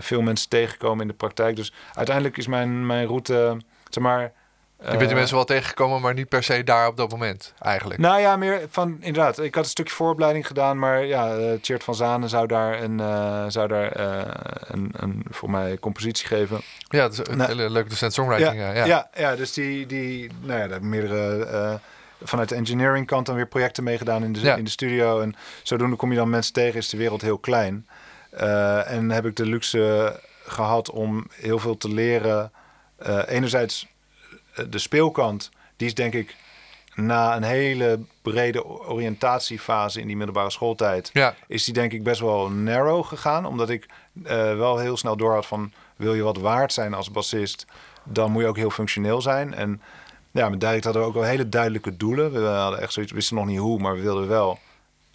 Veel mensen tegengekomen in de praktijk. Dus uiteindelijk is mijn, mijn route, zeg maar. Je bent die eh, mensen wel tegengekomen, maar niet per se daar op dat moment, eigenlijk. Nou ja, meer van inderdaad. Ik had een stukje vooropleiding gedaan, maar ja, uh, Tjeerd van Zanen zou daar een, uh, zou daar uh, een, een voor mij compositie geven. Ja, dat is een Nou, hele leuke docent songwriting. Ja, ja, ja. ja, dus die, die, nou ja, daar meerdere vanuit de engineering kant dan weer projecten meegedaan in de, Ja. in de studio en zodoende kom je dan mensen tegen. Is de wereld heel klein en heb ik de luxe gehad om heel veel te leren. Enerzijds de speelkant, die is denk ik na een hele brede oriëntatiefase in die middelbare schooltijd, Ja. is die denk ik best wel narrow gegaan. Omdat ik uh, wel heel snel door had van wil je wat waard zijn als bassist, dan moet je ook heel functioneel zijn. En ja, met Direct hadden we ook wel hele duidelijke doelen. We hadden echt zoiets, wisten nog niet hoe, maar we wilden wel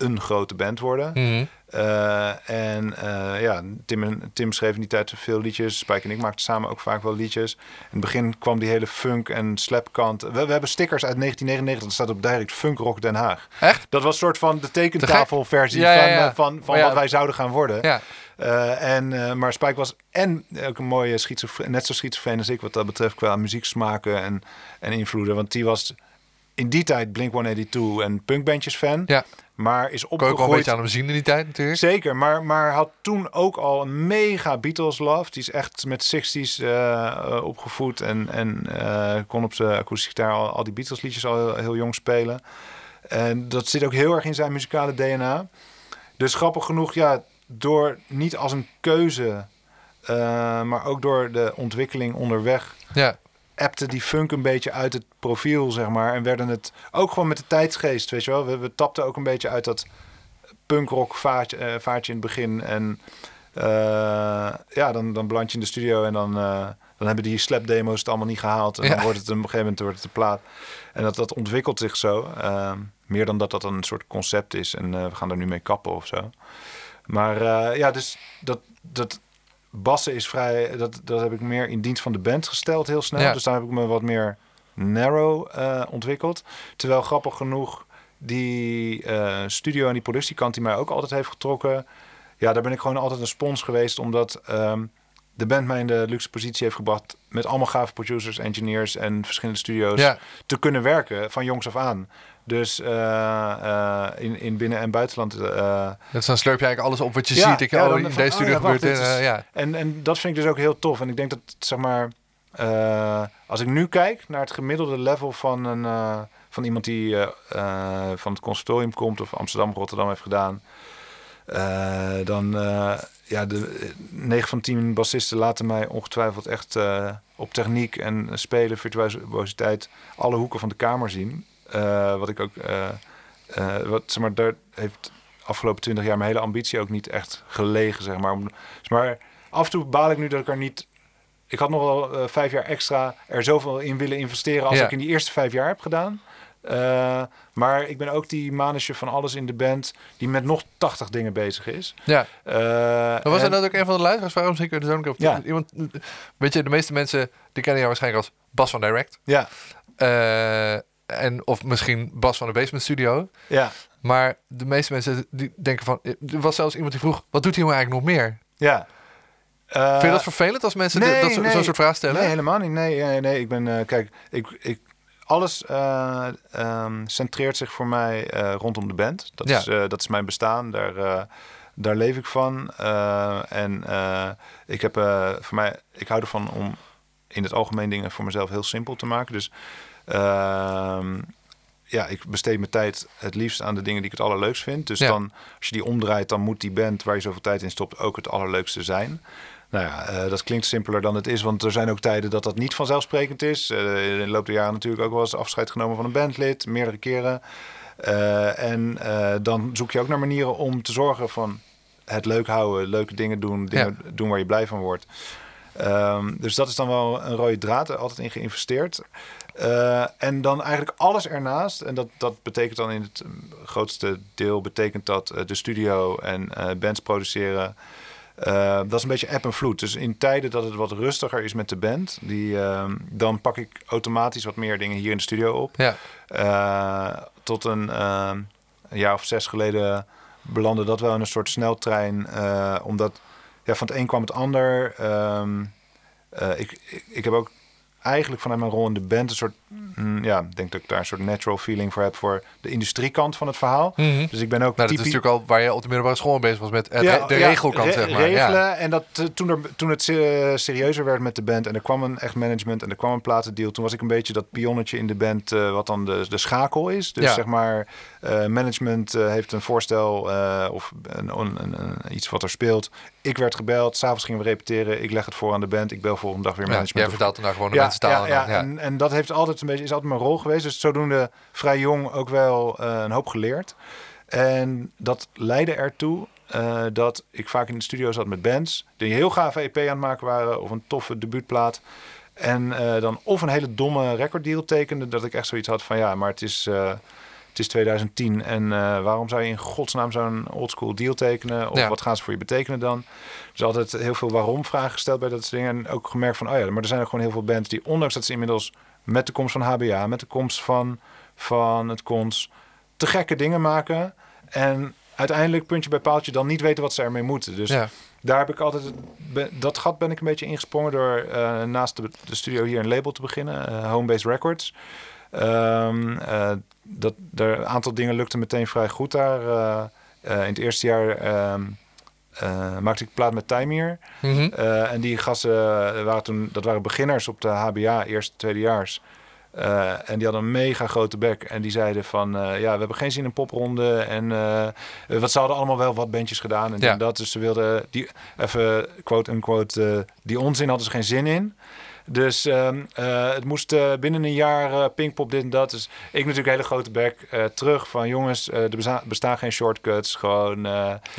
een grote band worden. Mm -hmm. Uh, en uh, ja, Tim, en, Tim schreef in die tijd veel liedjes. Spike en ik maakten samen ook vaak wel liedjes. In het begin kwam die hele funk en slapkant. We, we hebben stickers uit 1999. Dat staat op direct Funk Rock Den Haag. Echt? Dat was een soort van de tekentafelversie ja, ja, van, ja. van, van wat wij zouden gaan worden. Ja. Uh, en, maar Spike was en ook een mooie schizofreen, net zo schizofreen als ik wat dat betreft qua muzieksmaken en, en invloeden. Want die was in die tijd Blink 182 en punkbandjes fan. Ja. Maar is Kon je ook opgegroeid... een beetje aan hem zien in die tijd natuurlijk. Zeker, maar, maar had toen ook al een mega Beatles love. Die is echt met 60s uh, opgevoed en, en uh, kon op zijn akoestische gitaar al, al die Beatles liedjes al heel, heel, jong spelen. En dat zit ook heel erg in zijn muzikale DNA. Dus grappig genoeg, ja, door niet als een keuze, uh, maar ook door de ontwikkeling onderweg. Ja appte die funk een beetje uit het profiel, zeg maar. En werden het ook gewoon met de tijdsgeest, weet je wel. We, we tapten ook een beetje uit dat punkrock vaartje, uh, vaartje in het begin. En uh, ja, dan, dan beland je in de studio en dan, uh, dan hebben die slap demo's het allemaal niet gehaald. En Ja. dan wordt het op een gegeven moment wordt het de plaat. En dat, dat ontwikkelt zich zo. Uh, meer dan dat dat een soort concept is. En we gaan er nu mee kappen of zo. Maar ja, dus dat... dat bassen is vrij, dat, dat heb ik meer in dienst van de band gesteld heel snel. Ja. Dus daar heb ik me wat meer narrow uh, ontwikkeld. Terwijl grappig genoeg die uh, studio en die productiekant die mij ook altijd heeft getrokken. Ja, daar ben ik gewoon altijd een spons geweest. Omdat um, de band mij in de luxe positie heeft gebracht met allemaal gave producers, engineers en verschillende studio's Ja. te kunnen werken van jongs af aan. Dus eh, eh, in, in binnen- en buitenland. eh, Dus dan slurp je eigenlijk alles op wat je Ja, ziet. Ik, ja, oh, dan in van, deze oh studio ja, gebeurt dit. is- ja. en, en dat vind ik dus ook heel tof. En ik denk dat, zeg maar, als ik nu kijk naar het gemiddelde level van, een, van iemand die van het conservatorium komt of Amsterdam, Rotterdam heeft gedaan, dan ja, de 9 van 10 bassisten laten mij ongetwijfeld echt op techniek en spelen, virtuositeit, alle hoeken van de kamer zien. Eh, wat ik ook, eh, wat, zeg maar, daar heeft afgelopen 20 jaar mijn hele ambitie ook niet echt gelegen, zeg maar. Om- zeg maar af en toe baal ik nu dat ik er niet. Ik had nog wel vijf jaar extra er zoveel in willen investeren als Ja. ik in die eerste vijf jaar heb gedaan. Maar ik ben ook die manusje van alles in de band die met nog 80 dingen bezig is. ja. Maar was en- dat ook een van de luisteraars? Waarom zie ik er zo een keer op? Ja. Iemand, weet je, de meeste mensen die kennen jou waarschijnlijk als Bas van Direct. Ja, en, of misschien Bas van de Basement Studio. ja, Maar de meeste mensen die denken van... Er was zelfs iemand die vroeg, wat doet hij nou eigenlijk nog meer? ja. Eh, Vind je dat vervelend als mensen dat, zo- zo'n soort vraag stellen? Nee, helemaal niet. Nee, nee, nee. Ik ben, eh, kijk, ik, ik, alles eh, ehm, centreert zich voor mij eh, rondom de band. Dat, Ja. is, eh, dat is mijn bestaan. Daar, eh, daar leef ik van. Eh, en eh, ik heb eh, voor mij, ik hou ervan om in het algemeen dingen voor mezelf heel simpel te maken. Dus ja, ik besteed mijn tijd het liefst aan de dingen die ik het allerleukst vind. Dus Ja. dan, als je die omdraait, dan moet die band waar je zoveel tijd in stopt ook het allerleukste zijn. Nou ja, eh, dat klinkt simpeler dan het is, want er zijn ook tijden dat dat niet vanzelfsprekend is. Eh, in de loop der jaren natuurlijk ook wel eens afscheid genomen van een bandlid, meerdere keren. Eh, en dan zoek je ook naar manieren om te zorgen van het leuk houden, leuke dingen doen, dingen doen waar je blij van wordt. Ehm, dus dat is dan wel een rode draad, er altijd in geïnvesteerd. Eh, en dan eigenlijk alles ernaast. En dat, dat betekent dan in het mm, grootste deel betekent dat eh, de studio en eh, bands produceren. Dat is een beetje eb en vloed. Dus in tijden dat het wat rustiger is met de band, die, dan pak ik automatisch wat meer dingen hier in de studio op. Ja. Tot een, jaar of zes geleden belandde dat wel in een soort sneltrein. omdat ja, van het een kwam het ander. Ehm, eh, ik, ik, ik heb ook eigenlijk vanuit mijn rol in de band een soort... mm, ja, ik denk dat ik daar een soort natural feeling voor heb... voor de industriekant van het verhaal. Mhm. Dus ik ben ook Nou, dat is natuurlijk al waar je op de middelbare school mee bezig was met het, Ja, de ja, regelkant, re- zeg maar. Regelen. Ja. En dat, eh, toen, er, toen het eh, serieuzer werd met de band en er kwam een echt management en er kwam een platendeal, toen was ik een beetje dat pionnetje in de band, eh, wat dan de, de schakel is. Dus zeg maar, management eh, heeft een voorstel eh, of een, een, een- iets wat er speelt. Ik werd gebeld, s'avonds gingen we repeteren, ik leg het voor aan de band, ik bel volgende dag weer Ja, management. jij vertaalt dan daar gewoon de ja, mensen taal. ja, en ja, ja. En, en dat heeft altijd een beetje, is altijd mijn rol geweest. Dus zodoende vrij jong ook wel eh, een hoop geleerd. En dat leidde ertoe eh, dat ik vaak in de studio zat met bands die heel gave EP aan het maken waren of een toffe debuutplaat. En eh, dan of een hele domme recorddeal tekende, dat ik echt zoiets had van ja, maar het is, eh, het is 2010 en eh, waarom zou je in godsnaam zo'n oldschool deal tekenen? Of Ja. wat gaan ze voor je betekenen dan? Dus altijd heel veel waarom vragen gesteld bij dat soort dingen. En ook gemerkt van, oh ja, maar er zijn ook gewoon heel veel bands die, ondanks dat ze inmiddels met de komst van HBA, met de komst van, van het Cons, te gekke dingen maken. En uiteindelijk, puntje bij paaltje, dan niet weten wat ze ermee moeten. Dus Ja. daar heb ik altijd, dat gat ben ik een beetje ingesprongen door eh, naast de, de studio hier een label te beginnen, eh, Homebase Records. Ehm, eh, dat, er, een aantal dingen lukte meteen vrij goed daar. Eh, eh, in het eerste jaar ehm, eh, maakte ik plaat met Timir. Mhm. En die gasten waren toen, dat waren beginners op de HBA, eerste, tweedejaars. Eh en die hadden een mega grote bek. En die zeiden van, ja, we hebben geen zin in popronde. En wat ze hadden allemaal wel wat bandjes gedaan. En, Ja. en dat. Dus ze wilden, die, even quote-unquote, die onzin hadden ze geen zin in. Dus ehm, eh, het moest eh, binnen een jaar eh, Pinkpop dit en dat. Dus ik natuurlijk een hele grote bek terug van jongens, er besta- bestaan geen shortcuts. Gewoon,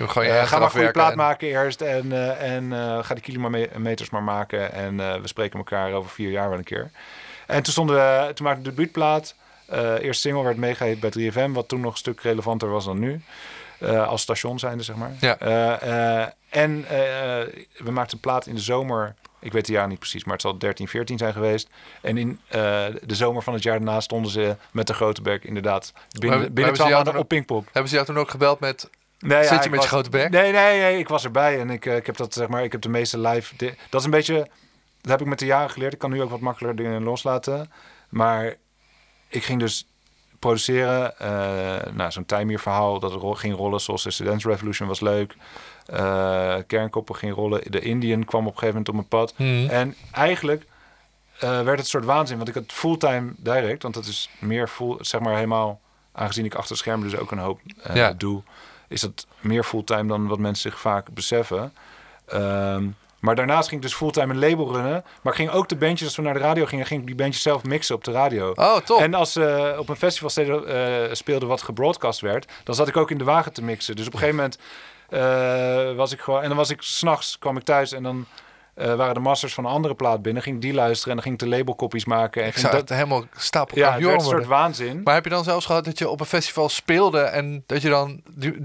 gewoon je ga maar een goede plaat en- maken eerst en, en ga die kilometers maar maken. En we spreken elkaar over vier jaar wel een keer. En toen, stonden we, toen maakte de debuutplaat. Eerst single werd meegeheet bij 3FM, wat toen nog een stuk relevanter was dan nu. Als station zijnde, zeg maar. Ja. En we maakten een plaat in de zomer. Ik weet het jaar niet precies, maar het zal 13, 14 zijn geweest. En in eh, de zomer van het jaar daarna stonden ze met de grote bek inderdaad binnen, Maar- binnen maar 12 hebben maanden toen op Pinkpop. Hebben ze jou toen ook gebeld met... Nee, Zit je met je grote bek? Nee, nee, nee, ik was erbij en ik, eh, ik heb dat zeg maar, ik heb de meeste live. Dat is een beetje, dat heb ik met de jaren geleerd. Ik kan nu ook wat makkelijker dingen loslaten, maar ik ging dus produceren. Eh, nou, zo'n Time verhaal dat ro- ging rollen zoals de Dance Revolution was leuk. Eh Kernkoppen ging rollen. De Indian kwam op een gegeven moment op mijn pad. Mhm. En eigenlijk eh, werd het een soort waanzin. Want ik had fulltime direct. Want dat is meer full, zeg maar helemaal... Aangezien ik achter het scherm dus ook een hoop eh, Ja. doe... is dat meer fulltime dan wat mensen zich vaak beseffen. Ehm, maar daarnaast ging ik dus fulltime een label runnen. Maar ik ging ook de bandjes, als we naar de radio gingen... ging ik die bandjes zelf mixen op de radio. Oh, top. En als ze op een festival eh, speelde wat gebroadcast werd... dan zat ik ook in de wagen te mixen. Dus op een gegeven moment was ik gewoon... En dan was ik s'nachts, kwam ik thuis en dan... eh, waren de masters van een andere plaat binnen. Ging ik die luisteren en dan ging ik de labelcopies maken. En ik ging zou dat, het helemaal stapel ja, het werd een soort worden. waanzin. Maar heb je dan zelfs gehad dat je op een festival speelde en dat je dan,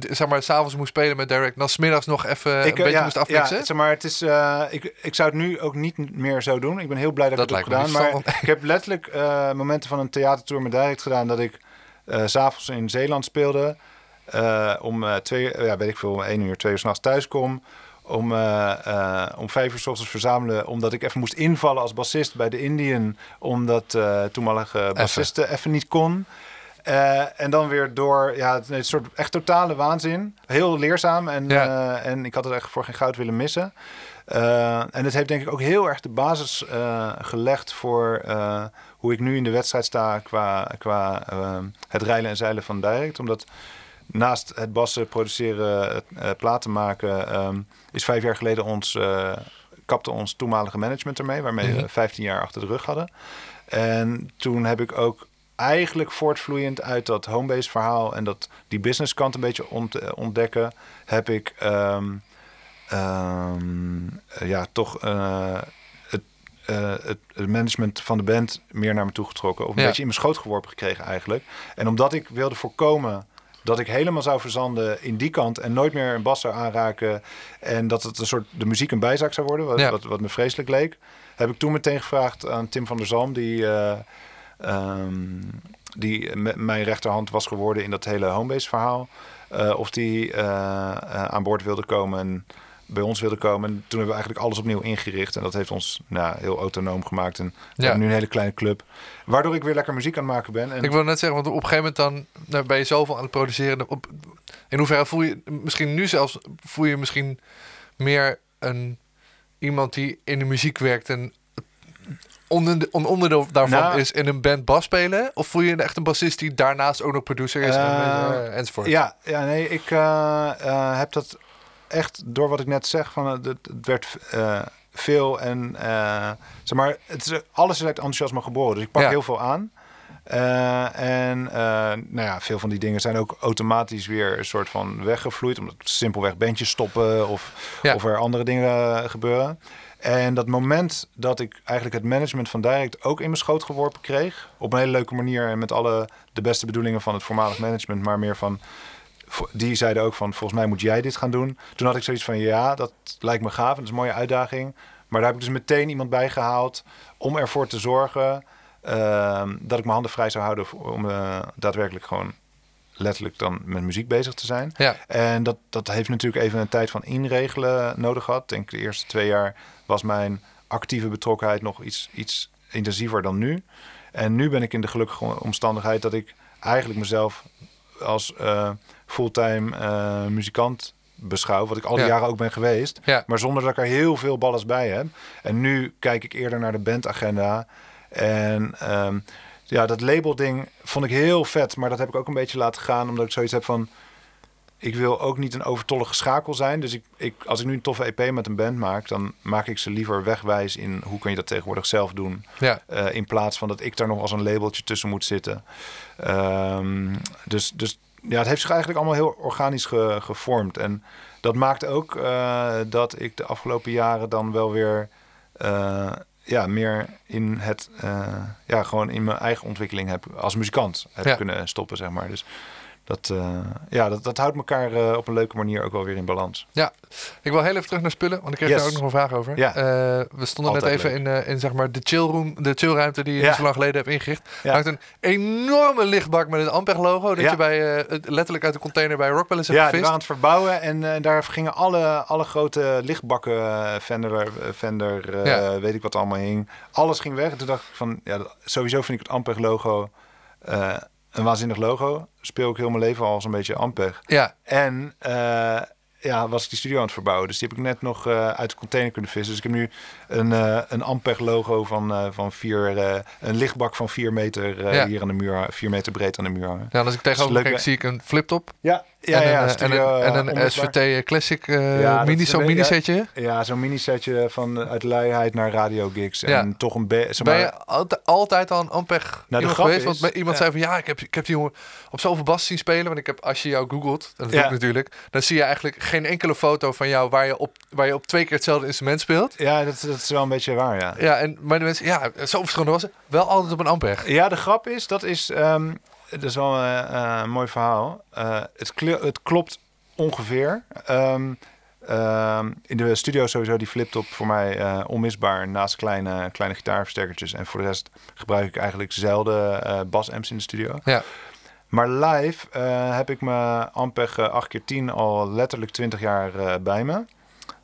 zeg maar, s'avonds moest spelen met Derek, dan smiddags nog even een eh, beetje ja, moest afmixen? Ja, zeg maar, het is, eh, ik, ik zou het nu ook niet meer zo doen. Ik ben heel blij dat, Dat ik het heb gedaan. Maar ik heb letterlijk eh, momenten van een theatertour met Direct gedaan... dat ik eh, s s'avonds in Zeeland speelde. Eh, om eh, twee, ja, weet ik veel, één uur, twee uur s'nachts thuis kom. Om, eh, om vijf uur s ochtends verzamelen. Omdat ik even moest invallen als bassist bij de Indian. Omdat toenmalige bassisten even niet kon. En dan weer door, ja, het is een soort echt totale waanzin. Heel leerzaam en, Ja. en ik had het echt voor geen goud willen missen. En het heeft denk ik ook heel erg de basis gelegd voor hoe ik nu in de wedstrijd sta qua, qua het rijlen en zeilen van Direct. Omdat naast het bassen, produceren, eh, platen maken, ehm, is vijf jaar geleden ons, eh, kapte ons toenmalige management ermee, waarmee Mhm. we 15 jaar achter de rug hadden. En toen heb ik ook eigenlijk voortvloeiend uit dat homebase verhaal en dat die business kant een beetje ont- eh, ontdekken, heb ik ehm, ehm, eh, ja, toch het, het, het management van de band meer naar me toe getrokken. Of een Ja. beetje in mijn schoot geworpen gekregen eigenlijk. En omdat ik wilde voorkomen dat ik helemaal zou verzanden in die kant en nooit meer een bas zou aanraken. En dat het een soort de muziek een bijzaak zou worden, wat, Ja. wat, wat me vreselijk leek. Heb ik toen meteen gevraagd aan Tim van der Zalm, die, ehm, die mijn rechterhand was geworden in dat hele homebase verhaal. eh, of die eh, aan boord wilde komen en bij ons wilde komen. En toen hebben we eigenlijk alles opnieuw ingericht. En dat heeft ons nou, heel autonoom gemaakt. En we Ja. hebben nu een hele kleine club. Waardoor ik weer lekker muziek aan het maken ben. En Ik wil net zeggen, want op een gegeven moment dan nou, ben je zoveel aan het produceren. Op, in hoeverre voel je, misschien nu zelfs, voel je misschien meer een, iemand die in de muziek werkt en onder, onderdeel daarvan Nou- is in een band bas spelen? Of voel je echt een bassist die daarnaast ook nog producer is en, Eh, eh, enzovoort? Ja, ja nee, ik eh, heb dat echt door wat ik net zeg. Van, eh, het, het werd eh, veel en eh, zeg maar, het is, alles is uit enthousiasme geboren. Dus ik pak Ja. heel veel aan. En nou ja, veel van die dingen zijn ook automatisch weer een soort van weggevloeid. Omdat simpelweg bandjes stoppen of, Ja. of er andere dingen gebeuren. En dat moment dat ik eigenlijk het management van Direct ook in mijn schoot geworpen kreeg. Op een hele leuke manier en met alle de beste bedoelingen van het voormalig management. Maar meer van, die zeiden ook van volgens mij moet jij dit gaan doen. Toen had ik zoiets van ja, dat lijkt me gaaf. en Dat is een mooie uitdaging. Maar daar heb ik dus meteen iemand bij gehaald om ervoor te zorgen ehm, dat ik mijn handen vrij zou houden om eh, daadwerkelijk gewoon letterlijk dan met muziek bezig te zijn. Ja. En dat, dat heeft natuurlijk even een tijd van inregelen nodig gehad. Denk de eerste twee jaar was mijn actieve betrokkenheid nog iets, iets intensiever dan nu. En nu ben ik in de gelukkige omstandigheid dat ik eigenlijk mezelf als eh, fulltime eh, muzikant beschouw. Wat ik al die Ja. jaren ook ben geweest. Ja. Maar zonder dat ik er heel veel balles bij heb. En nu kijk ik eerder naar de bandagenda. En ehm, ja, dat labelding vond ik heel vet. Maar dat heb ik ook een beetje laten gaan. Omdat ik zoiets heb van... Ik wil ook niet een overtollige schakel zijn. Dus ik, ik, als ik nu een toffe EP met een band maak... dan maak ik ze liever wegwijs in... hoe kun je dat tegenwoordig zelf doen. Ja. Eh, in plaats van dat ik daar nog als een labeltje tussen moet zitten. Ehm, dus, dus ja, het heeft zich eigenlijk allemaal heel organisch ge- gevormd. En dat maakt ook eh, dat ik de afgelopen jaren dan wel weer eh, ja, meer in het, eh, ja, gewoon in mijn eigen ontwikkeling heb als muzikant heb Ja. kunnen stoppen, zeg maar. Dus dat, eh, ja, dat, dat houdt elkaar eh, op een leuke manier ook wel weer in balans. Ja, ik wil heel even terug naar spullen, want ik kreeg Yes. daar ook nog een vraag over. Ja. Eh, we stonden net even in, eh, in zeg maar de chillroom, de chillruimte die je Ja. zo lang geleden hebt ingericht. Ja. Hangt een enorme lichtbak met het Ampeg logo, dat Ja. je bij letterlijk uit de container bij Rock Palace hebt Ja, die waren aan het verbouwen en daar gingen alle, alle grote lichtbakken, Fender, Fender weet ik wat allemaal hing. Alles ging weg. En toen dacht ik van, ja, sowieso vind ik het Ampeg logo een waanzinnig logo. Speel ik heel mijn leven al zo'n beetje Ampeg. Ja, En eh, ja, was ik die studio aan het verbouwen. Dus die heb ik net nog eh, uit de container kunnen vissen. Dus ik heb nu een, eh, een Ampeg logo van, eh, van vier... een lichtbak van vier meter Ja. hier aan de muur. Vier meter breed aan de muur ja als ik tegenover leuk, kijk, zie ik een fliptop. Ja, ja, en ja. een, eh, studio, en een, en eh, een onmisbaar. SVT Classic eh, Ja, mini, zo'n minisetje. Ja, zo'n mini-setje van eh, uit luiheid naar radiogigs. Ja. En toch een... Be zeg Ben maar- je altijd, altijd al een Ampeg de iemand geweest? is- Want iemand zei van ja, ik heb, ik heb die jongen op zoveel bas zien spelen. Want ik heb, als je jou googelt, dat doe ik natuurlijk, dan zie je eigenlijk geen enkele foto van jou waar je op, waar je op twee keer hetzelfde instrument speelt. Ja, dat, dat is wel een beetje waar, ja. Ja, en maar de mensen, ja, zo verschillend was het. Wel altijd op een Ampeg. Ja, de grap is, dat is, ehm, dat is wel eh, eh, een mooi verhaal. Eh, het, het klopt ongeveer. Ehm, ehm, in de studio sowieso die fliptop voor mij onmisbaar naast kleine, kleine gitaarversterkertjes. En voor de rest gebruik ik eigenlijk zelden bas-amps in de studio. Ja, Maar live heb ik mijn Ampeg eh, 8x10 al letterlijk 20 jaar bij me.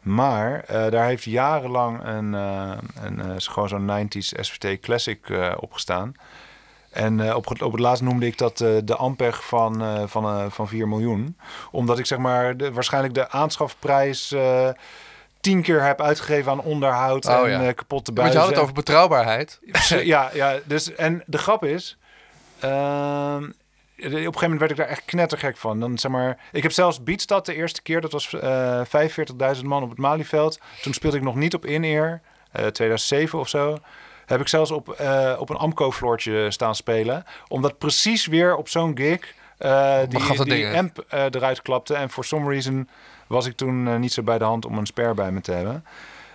Maar daar heeft jarenlang een, eh, een, gewoon zo'n 90s SVT Classic opgestaan. En eh, op, het, op het laatst noemde ik dat eh, de Ampeg van, eh, van, van 4 miljoen. Omdat ik zeg maar de, waarschijnlijk de aanschafprijs tien keer heb uitgegeven aan onderhoud Oh, en ja. kapotte want je buizen. had het over betrouwbaarheid. Ja, ja dus, en de grap is... ehm, op een gegeven moment werd ik daar echt knettergek van. Dan, zeg maar, ik heb zelfs Beatstad de eerste keer, dat was eh 45.000 man op het Malieveld. Toen speelde ik nog niet op In-Ear, eh, 2007 of zo. Heb ik zelfs op, eh, op een Amco-floortje staan spelen. Omdat precies weer op zo'n gig eh, die, die amp eh, eruit klapte. En for some reason was ik toen niet zo bij de hand om een spare bij me te hebben.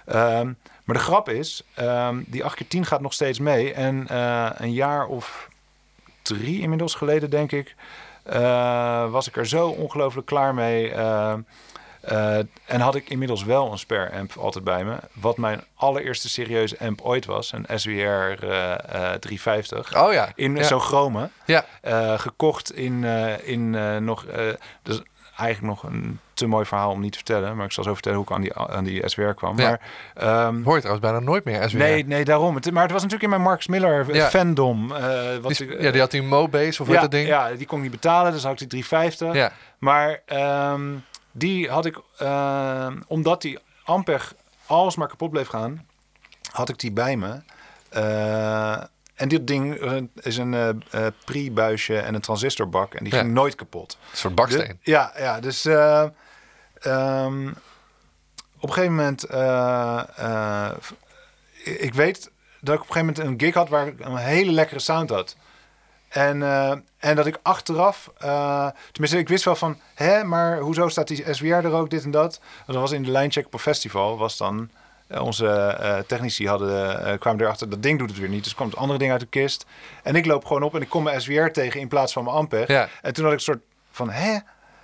Ehm, maar de grap is, ehm, die 8 keer 10 gaat nog steeds mee. En een jaar of drie inmiddels geleden, denk ik, was ik er zo ongelooflijk klaar mee. Eh, en had ik inmiddels wel een spare amp altijd bij me. Wat mijn allereerste serieuze amp ooit was. Een SWR eh, eh, 350. Oh ja. In ja. zo'n chrome. Ja, Eh, gekocht in, eh, in nog... dus eigenlijk nog een te mooi verhaal om niet te vertellen. Maar ik zal zo vertellen hoe ik aan die, aan die SWR kwam. Ja. Maar, ehm, hoor je trouwens bijna nooit meer SWR. nee, nee, daarom. Het, maar het was natuurlijk in mijn Marcus Miller Ja. fandom. wat Die, ik, ja, die had die Mobase of wat ja, dat ding. ja, die kon ik niet betalen, dus had ik die 350. Ja. Maar ehm, die had ik, ehm, omdat die Ampeg alsmaar kapot bleef gaan, had ik die bij me. Eh, en dit ding eh, is een eh eh, pre-buisje en een transistorbak en die Ja. ging nooit kapot. Een soort baksteen. De- ja, ja, dus eh, ehm, op een gegeven moment, eh, eh, ik weet dat ik op een gegeven moment een gig had waar ik een hele lekkere sound had. En, eh, en dat ik achteraf, eh, tenminste, ik wist wel van, hè, maar hoezo staat die SWR er ook, dit en dat? Dat was in de lijncheck op een festival, was dan eh, onze technici hadden, eh, kwamen erachter, dat ding doet het weer niet. Dus kwam het andere ding uit de kist. En ik loop gewoon op en ik kom mijn SWR tegen in plaats van mijn Ampeg. Ja. En toen had ik een soort van, hè?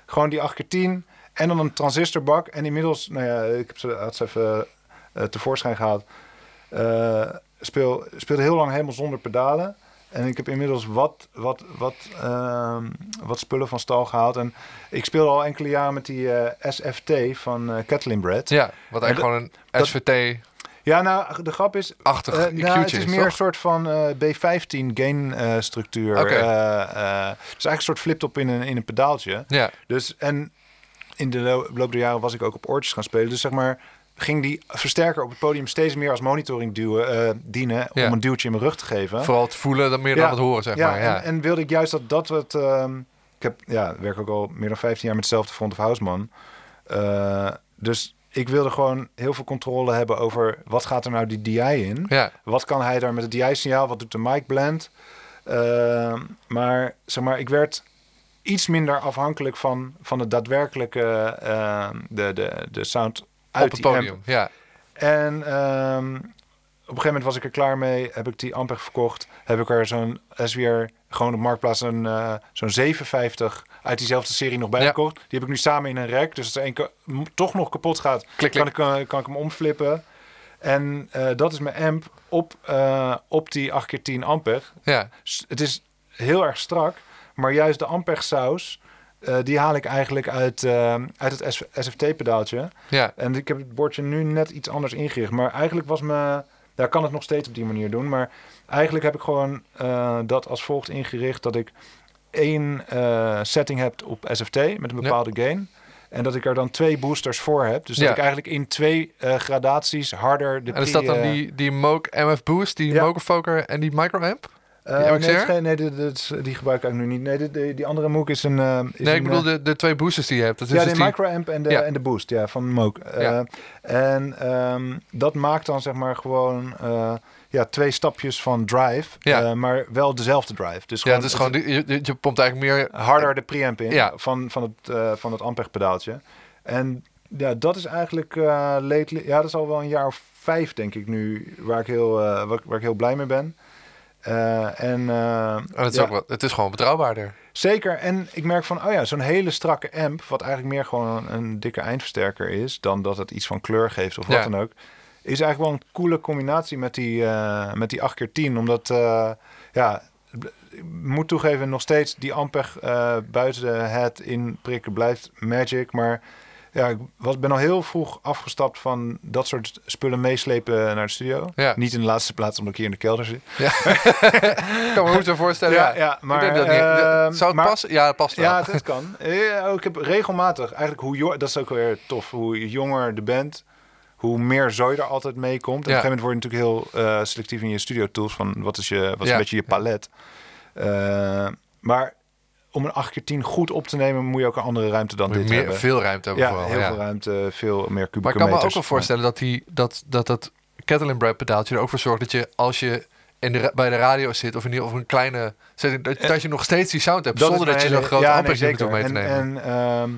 Gewoon die 8 keer 10 en dan een transistorbak. En inmiddels, nou ja, ik heb ze, had ze even eh, tevoorschijn gehaald. Eh, speel, speelde heel lang helemaal zonder pedalen. En ik heb inmiddels wat, wat, wat, ehm, wat spullen van stal gehaald. En ik speelde al enkele jaren met die eh, SFT van eh Catlin Bread. Ja, wat eigenlijk En gewoon een dat- SVT-achtig Ja, nou, de grap is... uh, Eh, nou, het is meer een soort van eh, B15 gain structuur. Het is eigenlijk een soort fliptop in een, in een pedaaltje. Ja, Dus en in de lo- loop der jaren was ik ook op oortjes gaan spelen. Dus zeg maar ging die versterker op het podium steeds meer als monitoring duwen, eh, dienen Ja. om een duwtje in mijn rug te geven. vooral het voelen dan meer dan het horen, zeg ja, maar. Ja. En, en wilde ik juist dat dat wat. ehm, ik heb ja, werk ook al meer dan 15 jaar met hetzelfde front of house man. Eh, dus ik wilde gewoon heel veel controle hebben over wat gaat er nou die DI in. Wat kan hij daar met het DI-signaal? Wat doet de mic blend? Ehm, maar zeg maar, ik werd iets minder afhankelijk van, van het daadwerkelijke ehm, de, de, de sound uit op het podium. Ja. En ehm, op een gegeven moment was ik er klaar mee. Heb ik die Ampeg verkocht. Heb ik er zo'n SWR gewoon op Marktplaats een, eh, zo'n 750 uit diezelfde serie nog bij Ja. gekocht. Die heb ik nu samen in een rek. Dus als er m- toch nog kapot gaat, Klik, Kan, ik, eh, kan ik hem omflippen. En eh, dat is mijn amp op, op die 8x10 Ampeg. Ja. Het is heel erg strak. Maar juist de Ampeg saus... eh, die haal ik eigenlijk uit, eh, uit het SFT-pedaaltje. Ja. En ik heb het bordje nu net iets anders ingericht. Maar eigenlijk was me... Daar kan het nog steeds op die manier doen. Maar eigenlijk heb ik gewoon eh, dat als volgt ingericht. Dat ik één setting heb op SFT met een bepaalde gain. En dat ik er dan twee boosters voor heb. Dus Ja. dat ik eigenlijk in twee gradaties harder de En is dat dan die, die Moog MF Boost, die Ja. En die Microamp? eh, die nee, is nee, dit- dit is- die gebruik ik nu niet. Nee, dit- die, die andere MOOC is een... eh, is Nee, ik een, bedoel eh, de, de twee boosters die je hebt. Dat is ja, dus de die, microamp en de, Ja. en de boost ja, van Moog. Eh, Ja. En ehm, dat maakt dan zeg maar gewoon eh, ja, twee stapjes van drive, Ja. eh, maar wel dezelfde drive. Dus ja, het is gewoon, je, pompt eigenlijk meer... harder de preamp in Ja. van, van het, eh van het Ampeg pedaaltje. En ja, dat is eigenlijk eh lately, ja, dat is al wel een jaar of vijf denk ik nu, waar ik heel, eh, waar, waar ik heel blij mee ben. Eh, en eh, En het, is ja, ook wel, het is gewoon betrouwbaarder. Zeker. En ik merk van, oh ja, zo'n hele strakke amp, wat eigenlijk meer gewoon een, een dikke eindversterker is, dan dat het iets van kleur geeft of wat dan ook, is eigenlijk wel een coole combinatie met die, eh, met die 8x10. Omdat, eh, ja, ik moet toegeven, nog steeds die Ampeg eh buiten het in prikken blijft magic. Maar ja, ik was, ben al heel vroeg afgestapt van dat soort spullen meeslepen naar de studio. Ja. Niet in de laatste plaats omdat ik hier in de kelder zit. Ik kan me goed zo voorstellen. Ja, Ja, ja, maar, Ik denk dat niet- ehm, Zou het maar- passen? Ja, het past wel. Ja, het, kan. Ja, ik heb regelmatig, eigenlijk hoe jonger, dat is ook weer tof, hoe jonger de bent, hoe meer zooi er altijd mee komt. En Ja. op een gegeven moment word je natuurlijk heel eh, selectief in je studio tools van wat is, je, wat is Ja. een beetje je palet. Eh, maar om een 8 keer 10 goed op te nemen, moet je ook een andere ruimte dan Moet dit meer, hebben. veel ruimte hebben ja, vooral. heel ja. veel ruimte, veel meer kubieke Maar ik kan me ook wel voorstellen dat, die, dat, dat dat kettle bread pedaaltje er ook voor zorgt dat je als je in de, bij de radio zit of in ieder geval een kleine setting, dat, dat je nog steeds die sound hebt Dat zonder dat je zo'n grote ja, amper nee, hoeft mee te nemen. En, en ehm,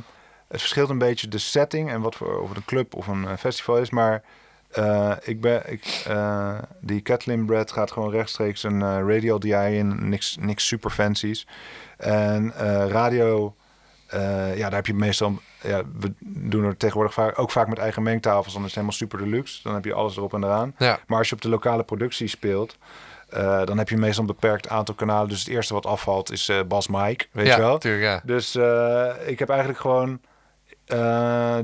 het verschilt een beetje de setting en wat voor of het een club of een eh, festival is. Maar eh, ik ben, ik, eh, die Catlin Bread gaat gewoon rechtstreeks een eh, radial DI in, niks, niks super fancies. En eh, radio, eh, ja, daar heb je meestal. Ja, we doen er tegenwoordig vaak, ook vaak met eigen mengtafels, dan is het helemaal super deluxe. Dan heb je alles erop en eraan. ja. Maar als je op de lokale productie speelt, eh, dan heb je meestal een beperkt aantal kanalen. Dus het eerste wat afvalt is Bas Mike, weet ja, je wel. natuurlijk, ja. Dus ik heb eigenlijk gewoon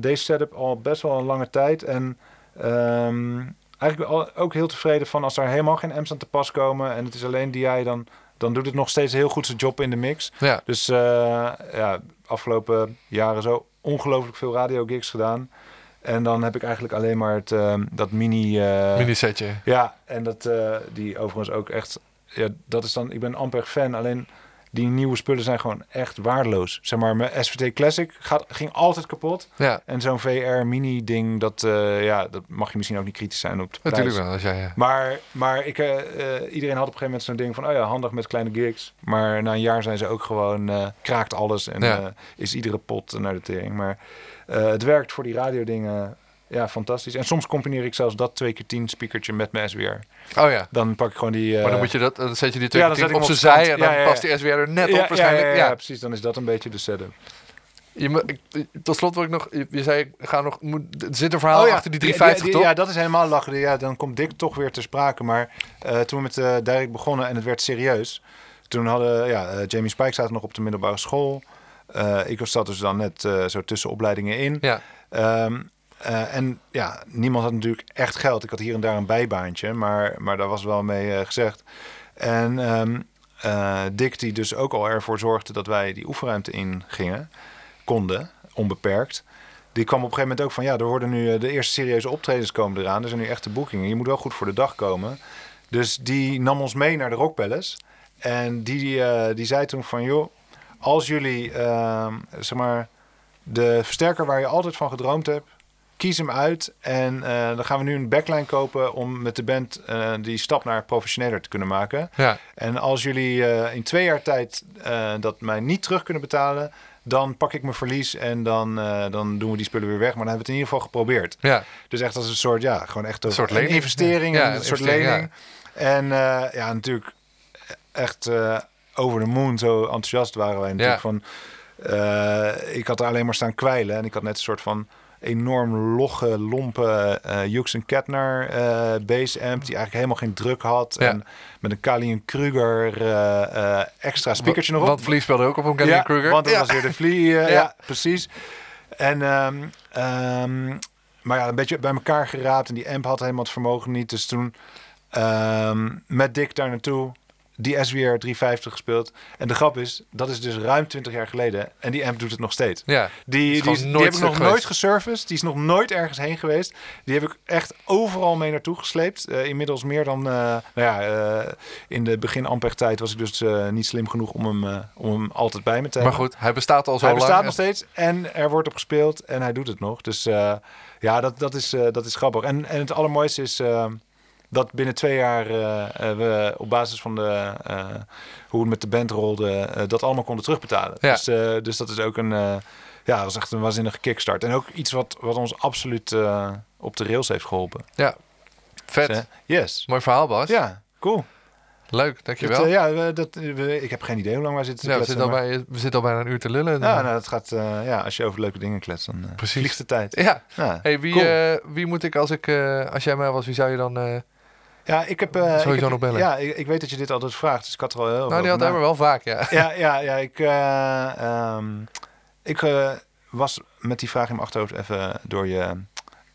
deze setup al best wel een lange tijd. En ehm, eigenlijk ook heel tevreden van als er helemaal geen amps aan te pas komen en het is alleen DI, dan, dan doet het nog steeds heel goed zijn job in de mix. ja. Dus eh, ja, afgelopen jaren zo ongelooflijk veel radio gigs gedaan. En dan heb ik eigenlijk alleen maar het, ehm, dat mini... eh, Mini setje. ja, en dat eh, die overigens ook echt. Ja, dat is dan. Ik ben amper fan. Alleen die nieuwe spullen zijn gewoon echt waardeloos. Zeg maar, mijn SVT Classic gaat, ging altijd kapot. Ja, En zo'n VR mini ding, dat, eh, ja, dat mag je misschien ook niet kritisch zijn op de prijs. natuurlijk wel. Als jij, ja. Maar, maar ik, eh, eh, iedereen had op een gegeven moment zo'n ding van, oh ja, handig met kleine gigs. Maar na een jaar zijn ze ook gewoon, eh, kraakt alles en Ja. eh, is iedere pot naar de tering. Maar eh, het werkt voor die radiodingen, ja, fantastisch. En soms combineer ik zelfs dat 2 keer 10 speakertje met mijn SWR. Oh ja. Dan pak ik gewoon die... eh, Maar dan, moet je dat, dan zet je die twee zet ik op hem zijn zij en dan past die SWR er net op waarschijnlijk. Ja, Ja, ja, ja, precies. Dan is dat een beetje de setup. Je, tot slot wil ik nog... Je, je zei, ga nog, moet, er zit een verhaal Oh ja, achter die 350, die- toch? Ja, dat is helemaal lachen. Ja, dan komt Dick toch weer ter sprake. Maar eh, toen we met eh Dirk begonnen en het werd serieus. Toen hadden ja, eh, Jamie Spike zaten nog op de middelbare school. Eh, ik zat dus dan net eh, zo tussen opleidingen in. Ja. Ehm, eh, en ja, niemand had natuurlijk echt geld. Ik had hier en daar een bijbaantje, maar, maar daar was wel mee eh, gezegd. En eh, Dick die dus ook al ervoor zorgde dat wij die oefenruimte in gingen, konden, onbeperkt. Die kwam op een gegeven moment ook van, ja, er worden nu de eerste serieuze optredens komen eraan. Er zijn nu echte boekingen. Je moet wel goed voor de dag komen. Dus die nam ons mee naar de Rock Palace. En die, die zei toen van, joh, als jullie, ehm, zeg maar, de versterker waar je altijd van gedroomd hebt, kies hem uit. En eh, dan gaan we nu een backline kopen om met de band eh, die stap naar professioneler te kunnen maken. Ja. En als jullie eh, in twee jaar tijd dat mij niet terug kunnen betalen, dan pak ik mijn verlies en dan, dan doen we die spullen weer weg. Maar dan hebben we het in ieder geval geprobeerd. Ja. Dus echt als een soort, ja, gewoon echt een, soort een investering, Ja, een, een soort lening. En eh, ja, natuurlijk echt over de moon, zo enthousiast waren wij natuurlijk Ja. van. ik had er alleen maar staan kwijlen en ik had net een soort van enorm logge, lompe eh Hughes Kettner base amp die eigenlijk helemaal geen druk had Ja. en met een Kalien Kruger eh, extra speakertje nog op. Want Vlies speelde ook op een Gallagher Kruger. Want dat ja. was weer de Ja. ja. precies. En, ehm, ehm, maar ja, een beetje bij elkaar geraapt. En die amp had helemaal het vermogen niet. Dus toen ehm, met Dick daar naartoe. Die SWR 350 gespeeld. En de grap is, dat is dus ruim 20 jaar geleden. En die amp doet het nog steeds. Ja. Die, Is die, heb ik nog nooit gesurfaced. Die is nog nooit ergens heen geweest. Die heb ik echt overal mee naartoe gesleept. Eh, inmiddels meer dan... eh, nou ja, eh, in de begin Ampeg tijd was ik dus niet slim genoeg om hem, om hem altijd bij me te Maar hebben. goed, hij bestaat al zo hij lang. bestaat en- nog steeds en er wordt op gespeeld en hij doet het nog. Dus ja, dat, dat, is, dat is grappig. En, en het allermooiste is dat binnen twee jaar eh, eh, we op basis van de, eh, hoe het met de band rolde, dat allemaal konden terugbetalen. Ja. Dus, dus dat is ook een, ja, dat is echt een waanzinnige kickstart. En ook iets wat, wat ons absoluut op de rails heeft geholpen. Ja. Vet. Yes. Mooi verhaal, Bas. Ja, cool. Leuk, Dat, dankjewel. eh, ja, we- dat, we- ik heb geen idee hoe lang wij zitten te ja, we, zitten al maar- bij, we zitten al bijna een uur te lullen. Ja, nou, dat gaat, ja, als je over leuke dingen kletst, dan Precies. vliegt de tijd. Ja. Ja, Hey, wie, cool. wie moet ik als ik, als jij mij was, wie zou je dan... Ja, ik heb... Sowieso ik heb- nog bellen. Ja, ik, ik weet dat je dit altijd vraagt, dus ik had er al heel nou, die had hij maar wel vaak, ja. Ja, ja, ja. Ik, eh, ehm, ik eh, was met die vraag in mijn achterhoofd even door je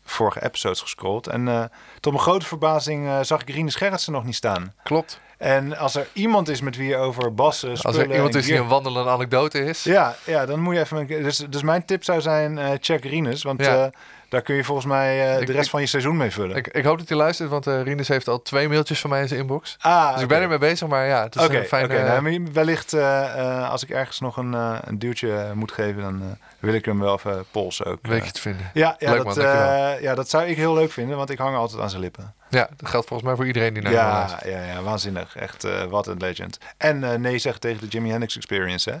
vorige episodes gescrolld. En tot mijn grote verbazing zag ik Rinus Gerritsen nog niet staan. Klopt. En als er iemand is met wie je over bassen, Als spullen er iemand is die een wandelende anekdote is. Ja, ja, dan moet je even... Dus, dus mijn tip zou zijn, check Rinus. Want Ja. Eh, daar kun je volgens mij eh, Ik- de rest ik- van je seizoen mee vullen. Ik, ik hoop dat hij luistert, want eh Rinus heeft al twee mailtjes van mij in zijn inbox. ah, Dus ik ben ermee bezig, maar ja, het is een fijne... oké. Nou, wellicht eh, eh, als ik ergens nog een, eh, een duwtje moet geven, dan eh, wil ik hem wel even polsen ook. weet eh. je te vinden. ja, ja, Leuk, dat, man, eh, ja, dat zou ik heel leuk vinden, want ik hang altijd aan zijn lippen. Ja, dat geldt volgens mij voor iedereen die naar hem Ja, luistert. ja, ja, waanzinnig. Echt, eh, wat een legend. En eh, nee zeggen tegen de Jimi Hendrix Experience, hè?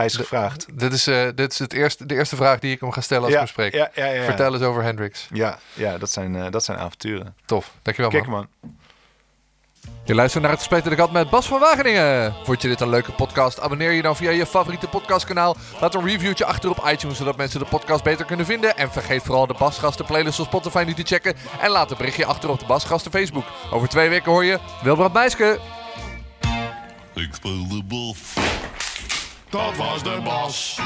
Hij is gevraagd. Dit is, eh, dit is het eerste, de eerste vraag die ik hem ga stellen als ja, ik hem spreek. Ja, ja, ja, ja. Vertel eens over Hendrix. Ja, ja dat, zijn, eh, dat zijn avonturen. Tof, dankjewel man. Kijk man. Je luistert naar het Gesprek de Kat met Bas van Wageningen. Vond je dit een leuke podcast? Abonneer je dan via je favoriete podcastkanaal. Laat een reviewtje achter op iTunes, zodat mensen de podcast beter kunnen vinden. En vergeet vooral de Basgasten playlist op Spotify niet te checken. En laat een berichtje achter op de Basgasten Facebook. Over twee weken hoor je Wilbrand Meiske. Ik speel de bas. Dat was de bas.